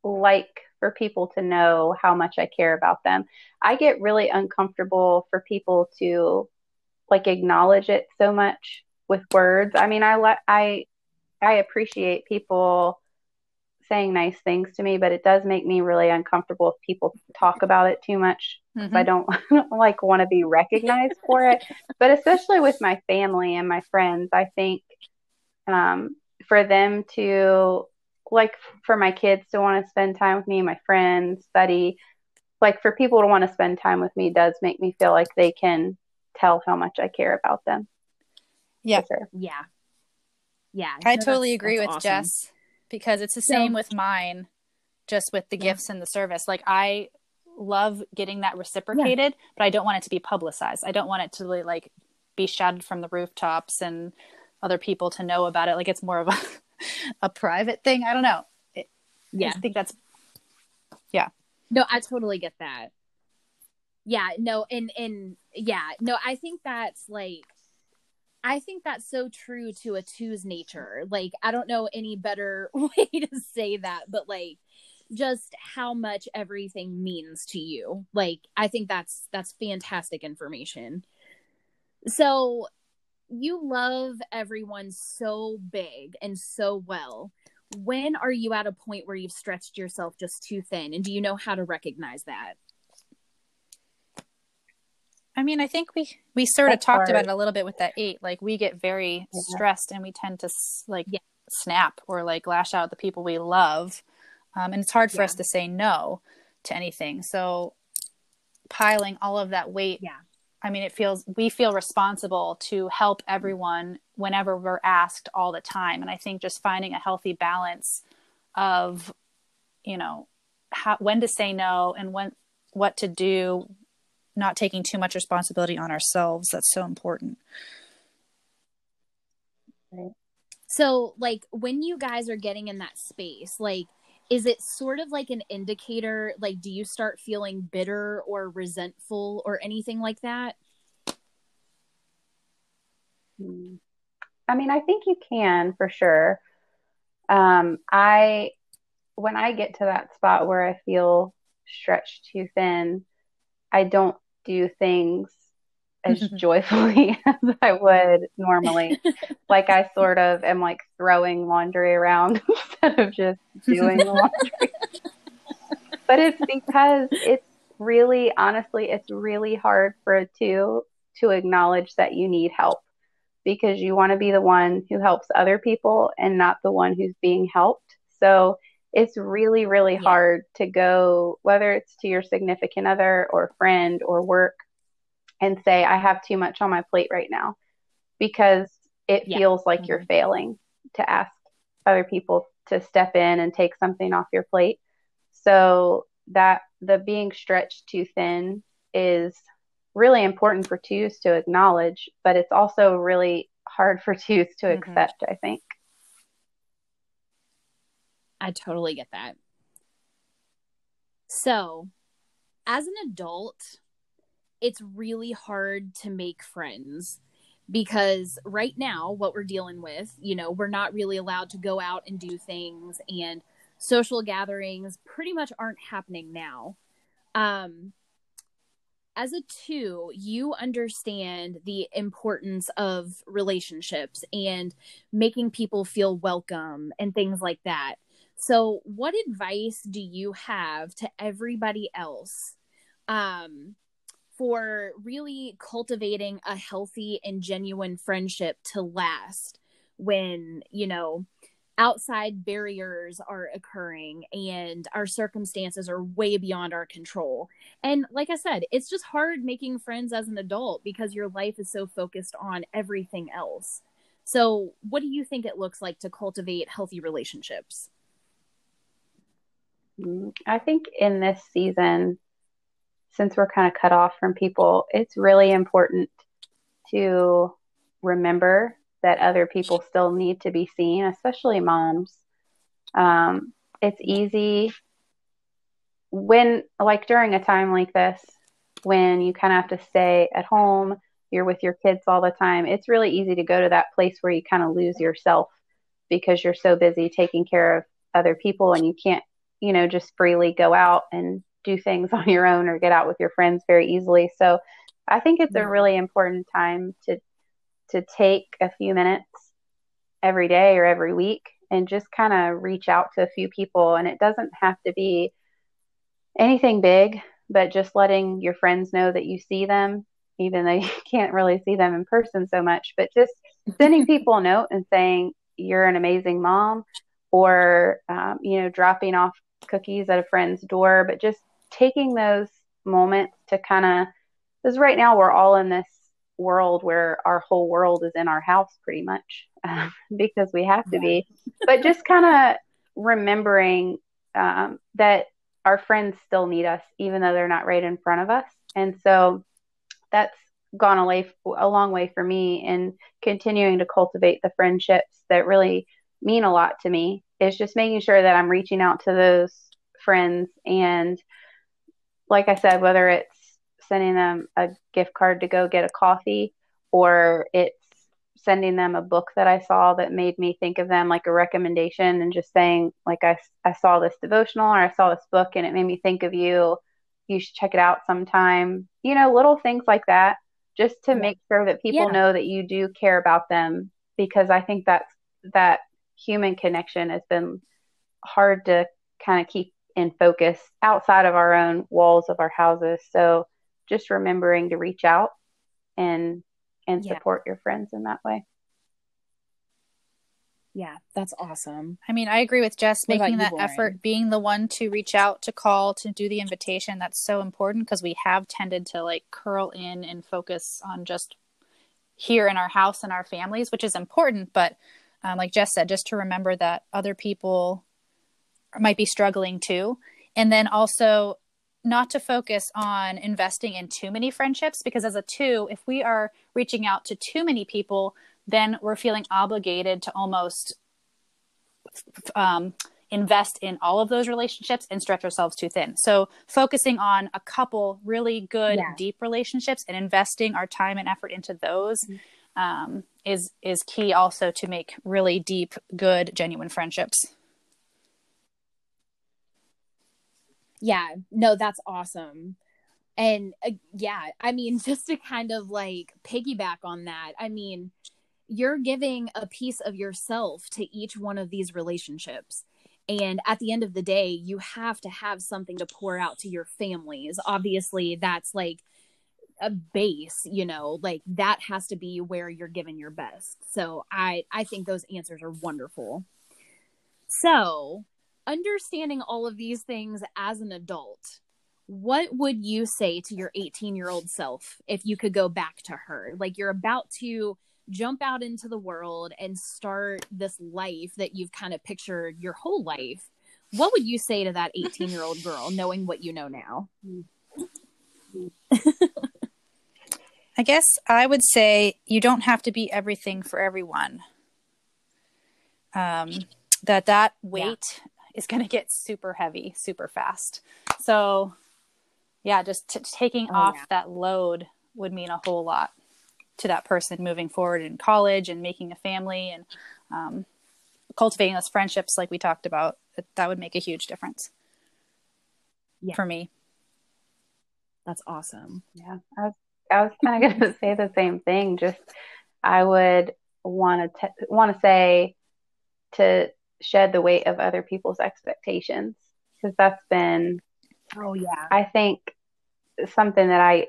Speaker 4: like for people to know how much I care about them. I get really uncomfortable for people to like acknowledge it so much with words. I mean, I like I I appreciate people saying nice things to me, but it does make me really uncomfortable if people talk about it too much. I don't, I don't like want to be recognized for it. But especially with my family and my friends, I think um, for them to like for my kids to want to spend time with me, my friends, study, like for people to want to spend time with me does make me feel like they can tell how much I care about them.
Speaker 5: Yeah.
Speaker 4: Sure.
Speaker 3: Yeah. Yeah.
Speaker 5: I
Speaker 3: No,
Speaker 5: totally agree with
Speaker 3: awesome.
Speaker 5: Jess because it's the
Speaker 3: So-
Speaker 5: same with mine, just with the
Speaker 3: Yeah.
Speaker 5: gifts and the service. Like I love getting that reciprocated, but I don't want it to be publicized. I don't want it to really, like be shouted from the rooftops and other people to know about it. Like it's more of a a private thing. I don't know. It,
Speaker 3: Yeah.
Speaker 5: I think that's yeah.
Speaker 3: No, I totally get that. Yeah, no, and and yeah, no, I think that's like I think that's so true to a two's nature. Like I don't know any better way to say that, but like just how much everything means to you. Like I think that's that's fantastic information. So you love everyone so big and so well when are you at a point where you've stretched yourself just too thin and do you know how to recognize that
Speaker 5: I mean, I think we we sort of
Speaker 4: That's
Speaker 5: talked about it a little bit with that eight. Like we get very
Speaker 4: Yeah.
Speaker 5: stressed and we tend to like
Speaker 3: Yeah.
Speaker 5: snap or like lash out at the people we love, um, and it's hard for
Speaker 3: Yeah.
Speaker 5: us to say no to anything. So piling all of that weight,
Speaker 3: Yeah.
Speaker 5: I mean, it feels we feel responsible to help everyone whenever we're asked all the time, and I think just finding a healthy balance of, you know, how when to say no and when what to do not taking too much responsibility on ourselves that's so important.
Speaker 3: So like when you guys are getting in that space like is it sort of like an indicator like do you start feeling bitter or resentful or anything like that
Speaker 4: Hmm. I mean, I think you can for sure. Um, I, when I get to that spot where I feel stretched too thin, I don't do things as joyfully as I would normally. Like I sort of am like throwing laundry around instead of just doing the laundry. but it's because it's really, honestly, it's really hard for a two to acknowledge that you need help because you want to be the one who helps other people and not the one who's being helped. So it's really, really
Speaker 3: Yeah.
Speaker 4: hard to go, whether it's to your significant other or friend or work, and say, I have too much on my plate right now because it
Speaker 3: Yeah.
Speaker 4: feels like you're mm-hmm. failing to ask other people to step in and take something off your plate. So that the being stretched too thin is really important for twos to acknowledge, but it's also really hard for twos to
Speaker 5: Mhm.
Speaker 4: accept, I think.
Speaker 3: I totally get that. So, as an adult, it's really hard to make friends because right now, what we're dealing with, you know, we're not really allowed to go out and do things and social gatherings pretty much aren't happening now. Um, as a two, you understand the importance of relationships and making people feel welcome and things like that. So, what advice do you have to everybody else um, for really cultivating a healthy and genuine friendship to last when, you know, outside barriers are occurring and our circumstances are way beyond our control. And like I said, it's just hard making friends as an adult because your life is so focused on everything else. So, what do you think it looks like to cultivate healthy relationships?
Speaker 4: Mm, I think in this season, since we're kind of cut off from people, it's really important to remember that other people still need to be seen, especially moms. Um, it's easy when, like, during a time like this, when you kind of have to stay at home, you're with your kids all the time, it's really easy to go to that place where you kind of lose yourself because you're so busy taking care of other people and you can't, you know, just freely go out and do things on your own or get out with your friends very easily. So I think it's a really important time to to take a few minutes every day or every week and just kind of reach out to a few people. And it doesn't have to be anything big, but just letting your friends know that you see them, even though you can't really see them in person so much, but just sending people a note and saying, You're an amazing mom, or, um, you know, dropping off cookies at a friend's door, but just taking those moments to kind of, because right now we're all in this world where our whole world is in our house pretty much um, because we have to be. But just kind of remembering um, that our friends still need us even though they're not right in front of us. And so that's gone a, way, a long way for me in continuing to cultivate the friendships that really mean a lot to me. Is just making sure that i'm reaching out to those friends and like i said whether it's sending them a gift card to go get a coffee or it's sending them a book that I saw that made me think of them like a recommendation and just saying like I, I saw this devotional or I saw this book and it made me think of you. You should check it out sometime. You know little things like that just to make sure that people yeah. know that you do care about them because I think that's that human connection has been hard to kind of keep in focus outside of our own walls of our houses so just remembering to reach out and and support yeah. your friends in that way.
Speaker 3: Yeah, that's awesome.
Speaker 5: I mean, I agree with Jess what making that effort, being the one to reach out, to call, to do the invitation. That's so important because we have tended to like curl in and focus on just here in our house and our families, which is important. But um, like Jess said, just to remember that other people might be struggling too. And then also not to focus on investing in too many friendships because as a two if we are reaching out to too many people then we're feeling obligated to almost um, invest in all of those relationships and stretch ourselves too thin so focusing on a couple really good yeah. deep relationships and investing our time and effort into those mm-hmm. um, is is key also to make really deep good genuine friendships
Speaker 3: yeah no that's awesome. And uh, yeah i mean just to kind of like piggyback on that i mean you're giving a piece of yourself to each one of these relationships. And at the end of the day you have to have something to pour out to your families. Obviously that's like a base you know like that has to be where you're giving your best. So i i think those answers are wonderful. So understanding all of these things as an adult, what would you say to your 18 year old self if you could go back to her? Like you're about to jump out into the world and start this life that you've kind of pictured your whole life. What would you say to that 18 year old girl knowing what you know now?
Speaker 5: I guess I would say you don't have to be everything for everyone. Um, that that weight is going to get super heavy super fast. So, yeah, just t- taking oh, off yeah. that load would mean a whole lot to that person moving forward in college and making a family and um, cultivating those friendships like we talked about that, that would make a huge difference
Speaker 3: Yeah.
Speaker 5: for me
Speaker 3: That's awesome.
Speaker 4: Yeah, I was I was kind of going to say the same thing. Just I would want to want to say to shed the weight of other people's expectations because that's been
Speaker 3: Oh yeah.
Speaker 4: I think something that I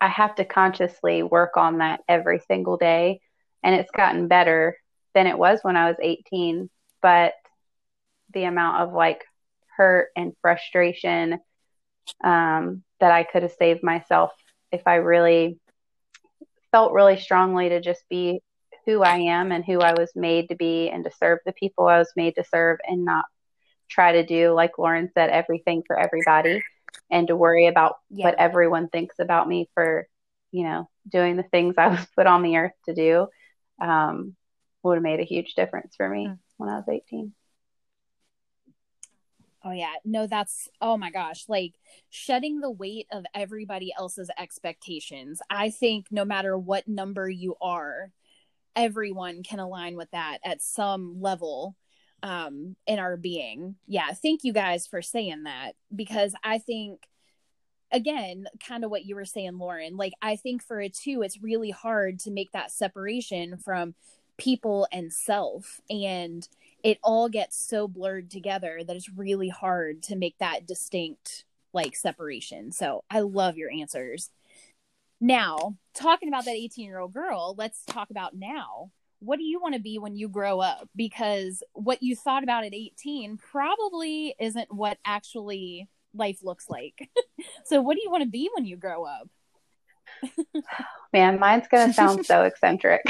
Speaker 4: I have to consciously work on that every single day and it's gotten better than it was when I was 18 but the amount of like hurt and frustration um, that I could have saved myself if I really felt really strongly to just be who I am and who I was made to be and to serve the people I was made to serve and not try to do, like Lauren said, everything for everybody and to worry about
Speaker 3: Yeah.
Speaker 4: what everyone thinks about me for, you know, doing the things I was put on the earth to do um, would have made a huge difference for me
Speaker 5: Mm.
Speaker 4: when I was 18.
Speaker 3: Oh yeah. No, that's oh my gosh. Like shedding the weight of everybody else's expectations. I think no matter what number you are, everyone can align with that at some level um in our being. Yeah, thank you guys for saying that because I think again, kind of what you were saying Lauren, like I think for a two, it's really hard to make that separation from people and self and it all gets so blurred together that it's really hard to make that distinct like separation. So I love your answers. Now, talking about that 18 year old girl, let's talk about now. What do you want to be when you grow up? Because what you thought about at 18 probably isn't what actually life looks like. so, what do you want to be when you grow up?
Speaker 4: Man, mine's going to sound so eccentric.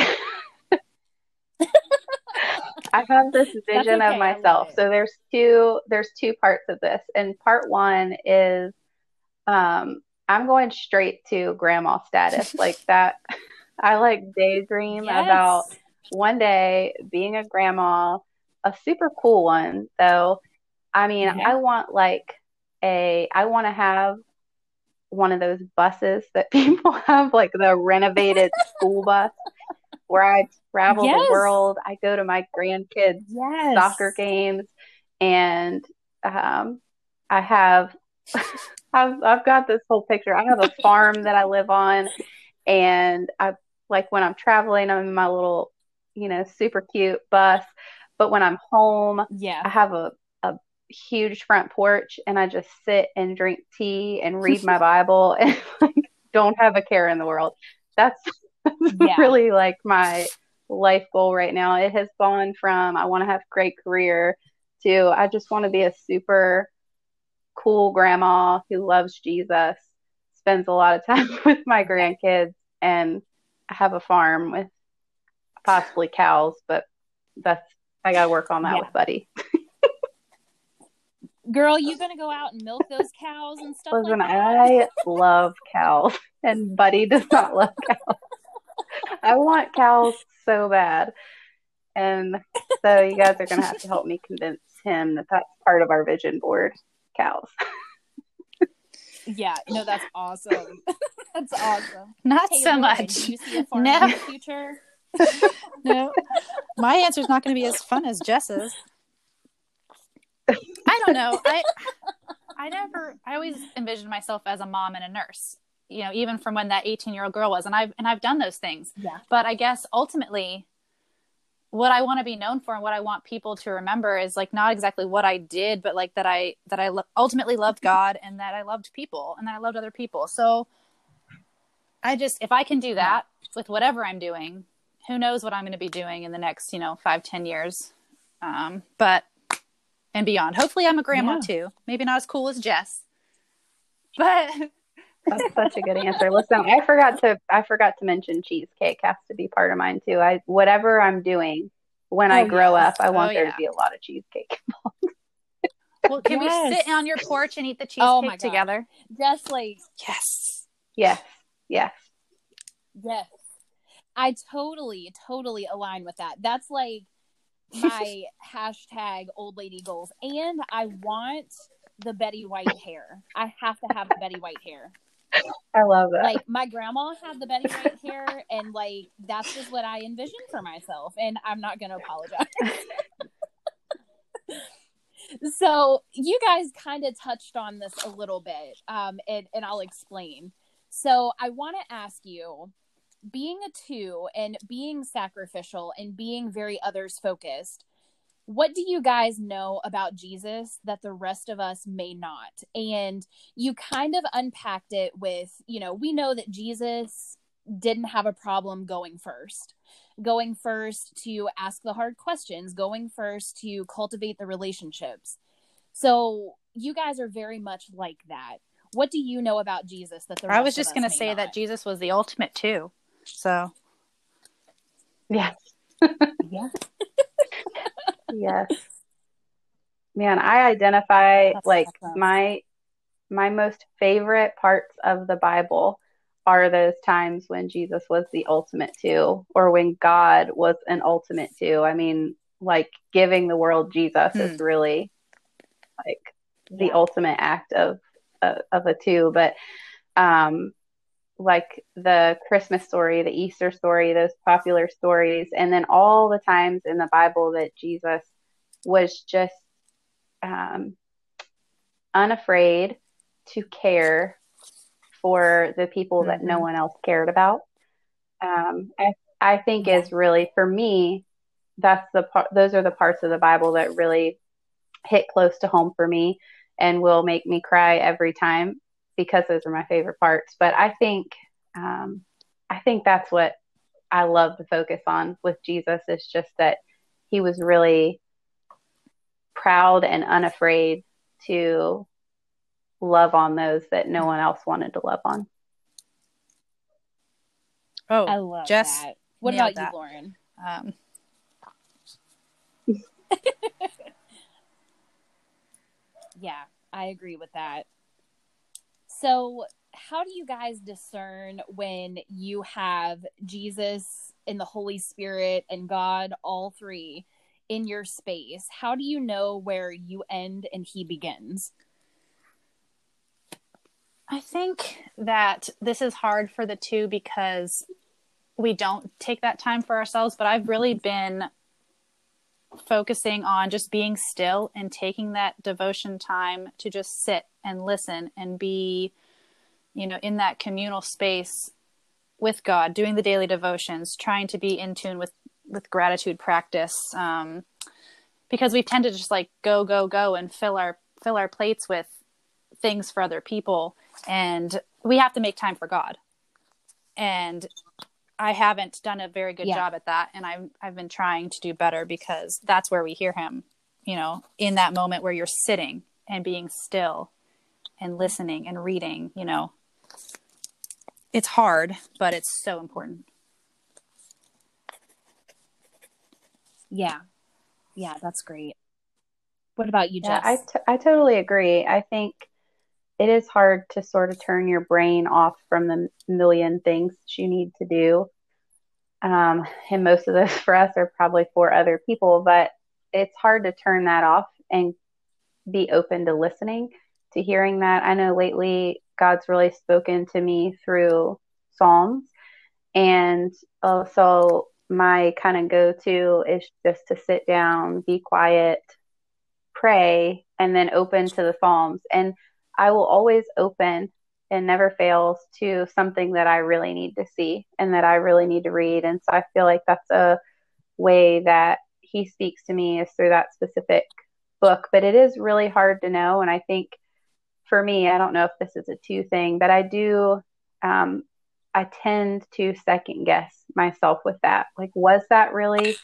Speaker 4: I have this vision
Speaker 3: okay,
Speaker 4: of myself. So there's two there's two parts of this. And part 1 is um I'm going straight to grandma status. like that I like daydream
Speaker 3: Yes.
Speaker 4: about one day being a grandma, a super cool one though. I mean. I want like a I want to have one of those buses that people have, like the renovated school bus, where I travel
Speaker 3: Yes.
Speaker 4: the world. I go to my grandkids'
Speaker 3: Yes.
Speaker 4: soccer games, and um, I have I've I've got this whole picture. I have a farm that I live on, and I like when I'm traveling, I'm in my little, you know, super cute bus. But when I'm home,
Speaker 3: yeah, I
Speaker 4: have a, a huge front porch and I just sit and drink tea and read my Bible and like don't have a care in the world. That's
Speaker 3: Yeah.
Speaker 4: really like my life goal right now. It has gone from I want to have a great career to I just want to be a super cool grandma who loves Jesus, spends a lot of time with my grandkids and I have a farm with possibly cows, but that's I gotta work on that
Speaker 3: Yeah.
Speaker 4: with Buddy.
Speaker 3: Girl, you gonna go out and milk those cows and stuff
Speaker 4: Listen,
Speaker 3: like?
Speaker 4: I love cows, and Buddy does not love cows. I want cows so bad, and so you guys are gonna have to help me convince him that that's part of our vision board. Cows.
Speaker 3: Yeah, no, that's awesome. that's awesome.
Speaker 5: not
Speaker 3: Hey,
Speaker 5: so
Speaker 3: Lauren,
Speaker 5: much
Speaker 3: Do you see a farm
Speaker 5: No.
Speaker 3: in the future?
Speaker 5: no my answer is not going to be as fun as jess's i don't know i i never i always envisioned myself as a mom and a nurse you know even from when that 18 year old girl was and i've and i've done those things
Speaker 3: Yeah.
Speaker 5: but i guess ultimately what i want to be known for and what i want people to remember is like not exactly what i did but like that i that i lo- ultimately loved god and that i loved people and that i loved other people. So i just if i can do that with whatever i'm doing who knows what i'm going to be doing in the next you know five ten years. Um but and beyond. Hopefully i'm a grandma
Speaker 3: Yeah.
Speaker 5: too. Maybe not as cool as jess. But
Speaker 4: That's such a good answer. Listen, I forgot to I forgot to mention cheesecake has to be part of mine too. I whatever I'm doing when I
Speaker 3: Oh,
Speaker 4: grow
Speaker 3: yes.
Speaker 4: up, I want
Speaker 5: Oh,
Speaker 4: there
Speaker 5: yeah.
Speaker 4: to be a lot of cheesecake.
Speaker 5: well can
Speaker 3: Yes.
Speaker 5: we sit on your porch and eat the oh, cheesecake
Speaker 3: Oh my
Speaker 5: together
Speaker 3: Just like
Speaker 5: yes
Speaker 4: Yes, yes.
Speaker 3: Yes. I totally, totally align with that. That's like my hashtag old lady goals. And I want the Betty White hair. I have to have the Betty White hair.
Speaker 4: I love that.
Speaker 3: Like my grandma had the Betty White hair, and like that's just what I envisioned for myself. And I'm not gonna apologize. so you guys kind of touched on this a little bit, um, and, and I'll explain. So I want to ask you being a two and being sacrificial and being very others focused, what do you guys know about Jesus that the rest of us may not? And you kind of unpacked it with, you know, we know that Jesus didn't have a problem going first, going first to ask the hard questions, going first to cultivate the relationships. So you guys are very much like that. What do you know about Jesus that the
Speaker 5: I was just going to say not? that Jesus was the ultimate two. So,
Speaker 4: yes.
Speaker 3: yeah.
Speaker 4: Yes. Man, I identify That's like awesome. my my most favorite parts of the Bible are those times when Jesus was the ultimate two or when God was an ultimate two. I mean, like giving the world Jesus hmm. is really like the yeah. ultimate act of uh, of a two, but um like the Christmas story, the Easter story, those popular stories, and then all the times in the Bible that Jesus was just um, unafraid to care for the people mm-hmm. that no mm-hmm. one else cared about. Um, I, I think yeah. is really for me. That's the part. Those are the parts of the Bible that really hit close to home for me and will make me cry every time because those are my favorite parts. But I think um, I think that's what I love to focus on with Jesus is just that he was really proud and unafraid to love on those that no one else wanted to love on.
Speaker 5: Oh, I love Jess that.
Speaker 3: What about that. you, Lauren? Um, yeah, I agree with that. So, how do you guys discern when you have Jesus and the Holy Spirit and God, all three, in your space? How do you know where you end and he begins?
Speaker 5: I think that this is hard for the two because we don't take that time for ourselves, but I've really been focusing on just being still and taking that devotion time to just sit and listen and be you know in that communal space with god doing the daily devotions trying to be in tune with with gratitude practice um, because we tend to just like go go go and fill our fill our plates with things for other people. And we have to make time for god. And i haven't done a very good yeah. job at that. And i've i've been trying to do better because that's where we hear him you know in that moment where you're sitting and being still and listening and reading you know it's hard, but it's so important.
Speaker 3: Yeah. Yeah, that's great. What about you, Jess?
Speaker 4: Yeah, I, t- I totally agree. I think it is hard to sort of turn your brain off from the million things you need to do. Um, and most of those for us are probably for other people, but it's hard to turn that off and be open to listening to hearing that. I know lately God's really spoken to me through Psalms. And uh, so my kind of go to is just to sit down, be quiet, pray, and then open to the Psalms. And I will always open and never fails to something that I really need to see and that I really need to read. And so I feel like that's a way that he speaks to me is through that specific book. But it is really hard to know. And I think for me, I don't know if this is a two thing, but I do, um, I tend to second guess myself with that. Like, was that really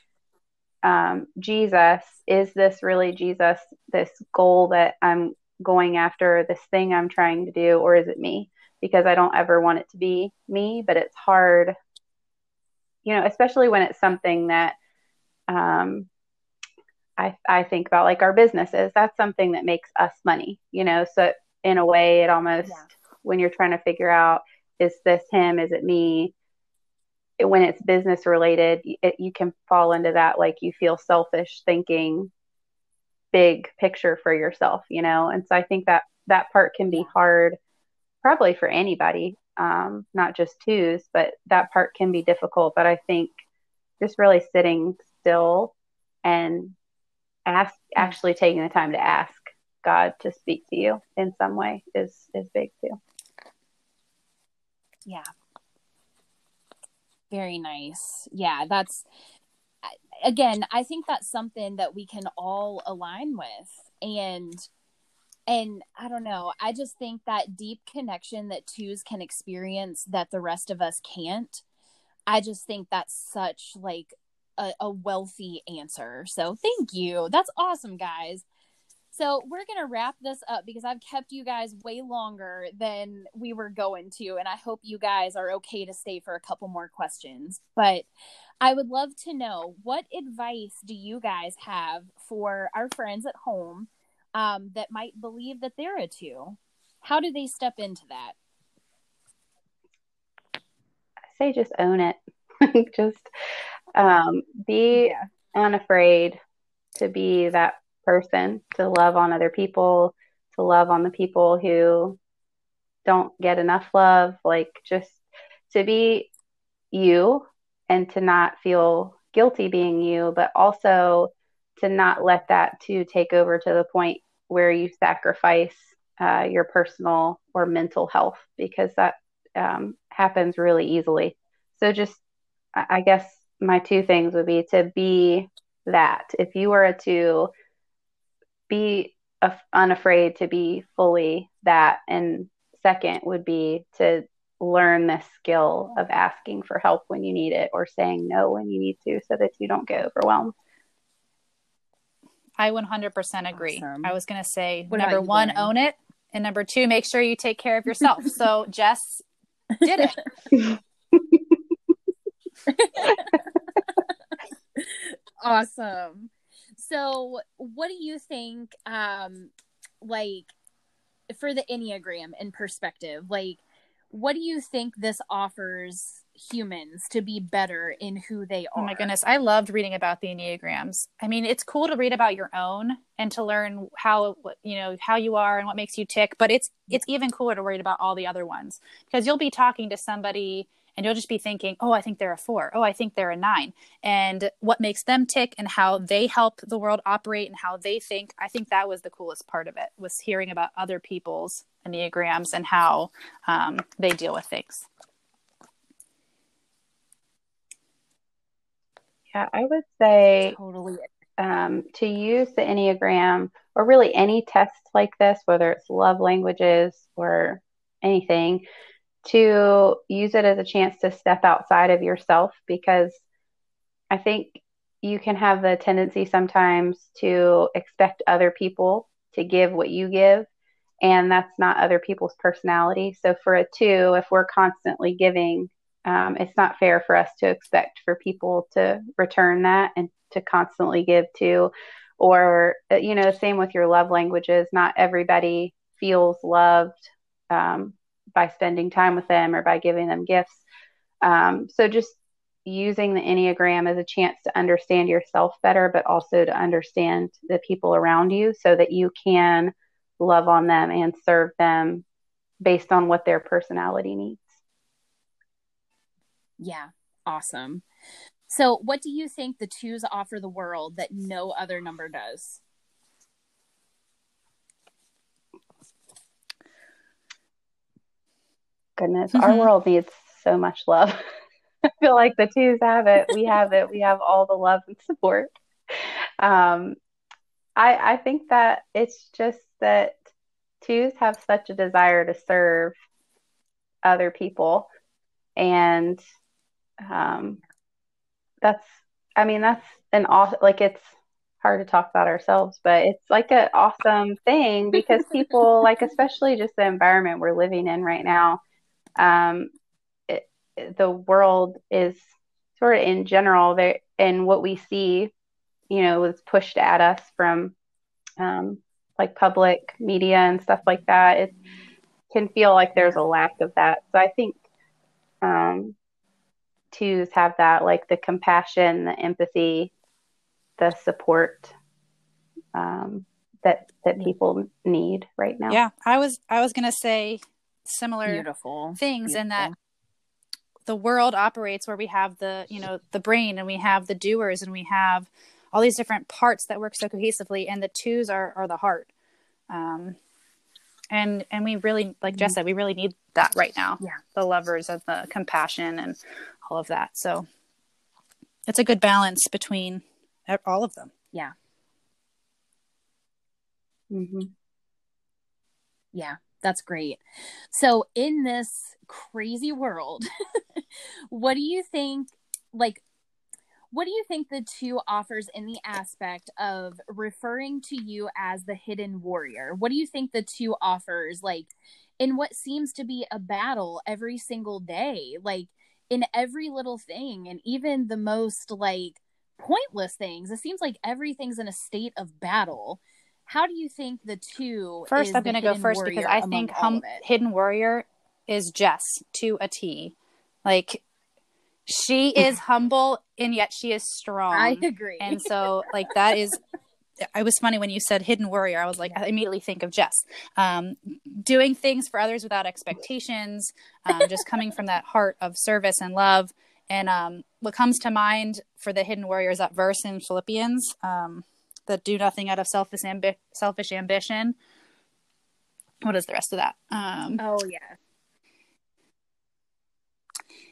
Speaker 4: um, Jesus? Is this really Jesus, this goal that I'm going after, this thing I'm trying to do, or is it me? Because I don't ever want it to be me, but it's hard, you know, especially when it's something that um, I, I think about, like our businesses. That's something that makes us money, you know, so in a way it almost yeah. when you're trying to figure out is this him? Is it me? When it's business related it, you can fall into that like you feel selfish thinking big picture for yourself you know? And so i think that that part can be hard probably for anybody um, not just twos but that part can be difficult. But i think just really sitting still and ask actually taking the time to ask God to speak to you in some way is is big too.
Speaker 3: Yeah. Very nice. Yeah, that's again, I think that's something that we can all align with and and I don't know, I just think that deep connection that twos can experience that the rest of us can't. I just think that's such like a, a wealthy answer. So thank you. That's awesome, guys. So we're going to wrap this up because I've kept you guys way longer than we were going to. And I hope you guys are okay to stay for a couple more questions. But I would love to know what advice do you guys have for our friends at home um, that might believe that they're a two? How do they step into that?
Speaker 4: I say just own it. just um, be yeah. unafraid to be that person, to love on other people, to love on the people who don't get enough love, like just to be you and to not feel guilty being you, but also to not let that to take over to the point where you sacrifice uh, your personal or mental health because that um, happens really easily. So just, I guess my two things would be to be that. If you were to be unafraid to be fully that, and second would be to learn this skill of asking for help when you need it or saying no when you need to so that you don't get overwhelmed.
Speaker 5: I 100% agree. Awesome. I was going to say what number one, own it. And number two, make sure you take care of yourself. so Jess did it.
Speaker 3: awesome. So, what do you think um like for the Enneagram in perspective? Like what do you think this offers humans to be better in who they are?
Speaker 5: Oh my goodness, I loved reading about the enneagrams. I mean, it's cool to read about your own and to learn how you know how you are and what makes you tick, but it's it's even cooler to read about all the other ones because you'll be talking to somebody and you'll just be thinking, oh, I think they're a four. Oh, I think they're a nine. And what makes them tick and how they help the world operate and how they think. I think that was the coolest part of it was hearing about other people's enneagrams and how um, they deal with things.
Speaker 4: Yeah, I would say totally um, to use the enneagram or really any test like this, whether it's love languages or anything, to use it as a chance to step outside of yourself because I think you can have the tendency sometimes to expect other people to give what you give, and that's not other people's personality. So, for a two, if we're constantly giving, um, it's not fair for us to expect for people to return that and to constantly give to. Or, uh, you know, same with your love languages. Not everybody feels loved um, by spending time with them or by giving them gifts. Um, so just using the Enneagram as a chance to understand yourself better, but also to understand the people around you so that you can love on them and serve them based on what their personality needs.
Speaker 3: Yeah, awesome. So, what do you think the twos offer the world that no other number does?
Speaker 4: Goodness, mm-hmm. our world needs so much love. I feel like the twos have it. We have it. We have all the love and support. Um, I, I think that it's just that twos have such a desire to serve other people. And um, that's, I mean, that's an awesome, like it's hard to talk about ourselves, but it's like an awesome thing because people, like, especially just the environment we're living in right now, um, it, the world is sort of in general there and what we see you know was pushed at us from um, like public media and stuff like that. It can feel like there's a lack of that. So i think um, twos have that like the compassion the empathy the support um, that that people need right now.
Speaker 5: Yeah i was i was gonna say similar Beautiful. things Beautiful. in that the world operates where we have the you know the brain and we have the doers and we have all these different parts that work so cohesively and the twos are are the heart um and and we really like jess said we really need that right now
Speaker 3: Yeah.
Speaker 5: the lovers of the compassion and all of that so it's a good balance between all of them
Speaker 3: Yeah.
Speaker 4: hmm
Speaker 3: Yeah, that's great. So, in this crazy world, what do you think? Like, what do you think the two offers in the aspect of referring to you as the hidden warrior? What do you think the two offers, like, in what seems to be a battle every single day, like, in every little thing, and even the most, like, pointless things? It seems like everything's in a state of battle. How do you think the two?
Speaker 5: first
Speaker 3: is
Speaker 5: i'm going to go first because i think hum- hidden warrior is jess to a t. Like she is humble and yet she is strong.
Speaker 3: I agree.
Speaker 5: and so like that is I was funny when you said hidden warrior i was like i immediately think of jess. Um, doing things for others without expectations um, just coming from that heart of service and love. And um, what comes to mind for the hidden warrior is that verse in philippians um, that do nothing out of selfish, ambi- selfish ambition what is the rest of that um,
Speaker 3: oh yeah.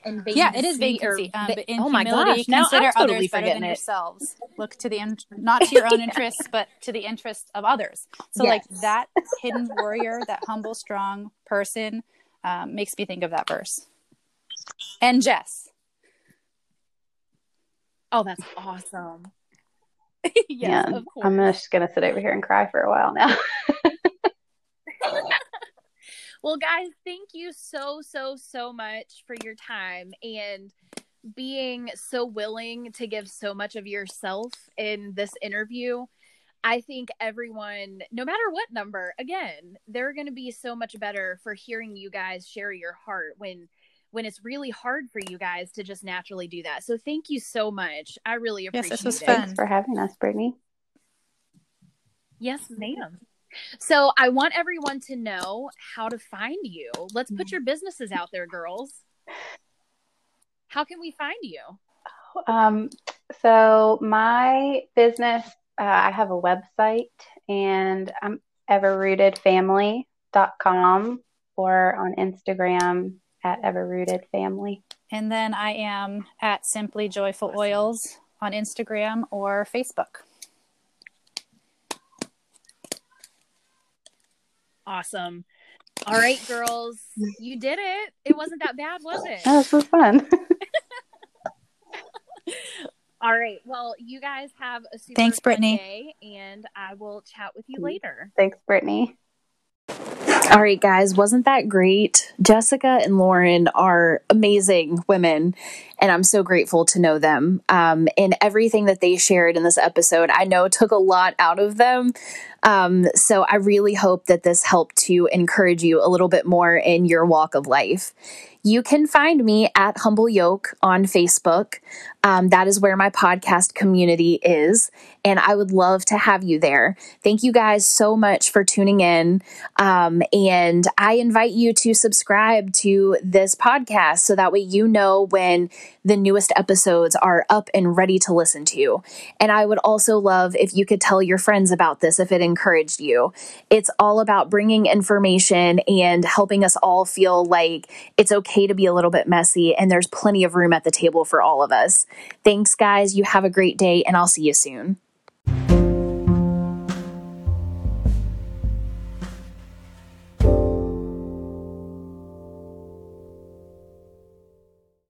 Speaker 3: And
Speaker 5: yeah, it is
Speaker 3: vacancy.
Speaker 5: Um, but in
Speaker 3: oh my
Speaker 5: humility,
Speaker 3: gosh! Now
Speaker 5: consider
Speaker 3: I'm totally
Speaker 5: better
Speaker 3: forgetting
Speaker 5: than
Speaker 3: it.
Speaker 5: yourselves. Look to the in- not to your own interests, but to the interests of others. So, like that hidden warrior, that humble, strong person, um, makes me think of that verse. And Jess,
Speaker 3: Oh, that's awesome. yes,
Speaker 4: yeah,
Speaker 3: of course.
Speaker 4: I'm just gonna sit over here and cry for a while now.
Speaker 3: Well, guys, thank you so, so, so much for your time and being so willing to give so much of yourself in this interview. I think everyone, no matter what number, again, they're going to be so much better for hearing you guys share your heart when when it's really hard for you guys to just naturally do that. So thank you so much. I really appreciate
Speaker 5: Yes,
Speaker 3: appreciate
Speaker 5: this was
Speaker 3: it.
Speaker 5: fun.
Speaker 4: Thanks for having us, Brittany.
Speaker 3: Yes, ma'am. So I want everyone to know how to find you. Let's put your businesses out there, girls. How can we find you?
Speaker 4: Um, so my business, uh, I have a website and I'm everrootedfamily.com or on Instagram at everrootedfamily.
Speaker 5: and then I am at Simply Joyful Oils on Instagram or Facebook.
Speaker 3: Awesome. All right, girls, you did it. It wasn't that bad, was it?
Speaker 4: Oh, this was fun.
Speaker 3: All right. Well, you guys have a super
Speaker 5: Thanks, Brittany.
Speaker 3: day, and I will chat with you mm-hmm. later.
Speaker 4: Thanks, Brittany.
Speaker 3: All right, guys, wasn't that great? Jessica and Lauren are amazing women, and I'm so grateful to know them. Um, and everything that they shared in this episode, I know took a lot out of them. Um, so I really hope that this helped to encourage you a little bit more in your walk of life. You can find me at Humble Yoke on Facebook. Um, that is where my podcast community is, and I would love to have you there. Thank you guys so much for tuning in. Um, and I invite you to subscribe to this podcast so that way you know when the newest episodes are up and ready to listen to. And I would also love if you could tell your friends about this if it encouraged you. It's all about bringing information and helping us all feel like it's okay to be a little bit messy and there's plenty of room at the table for all of us. Thanks, guys. You have a great day, and I'll see you soon.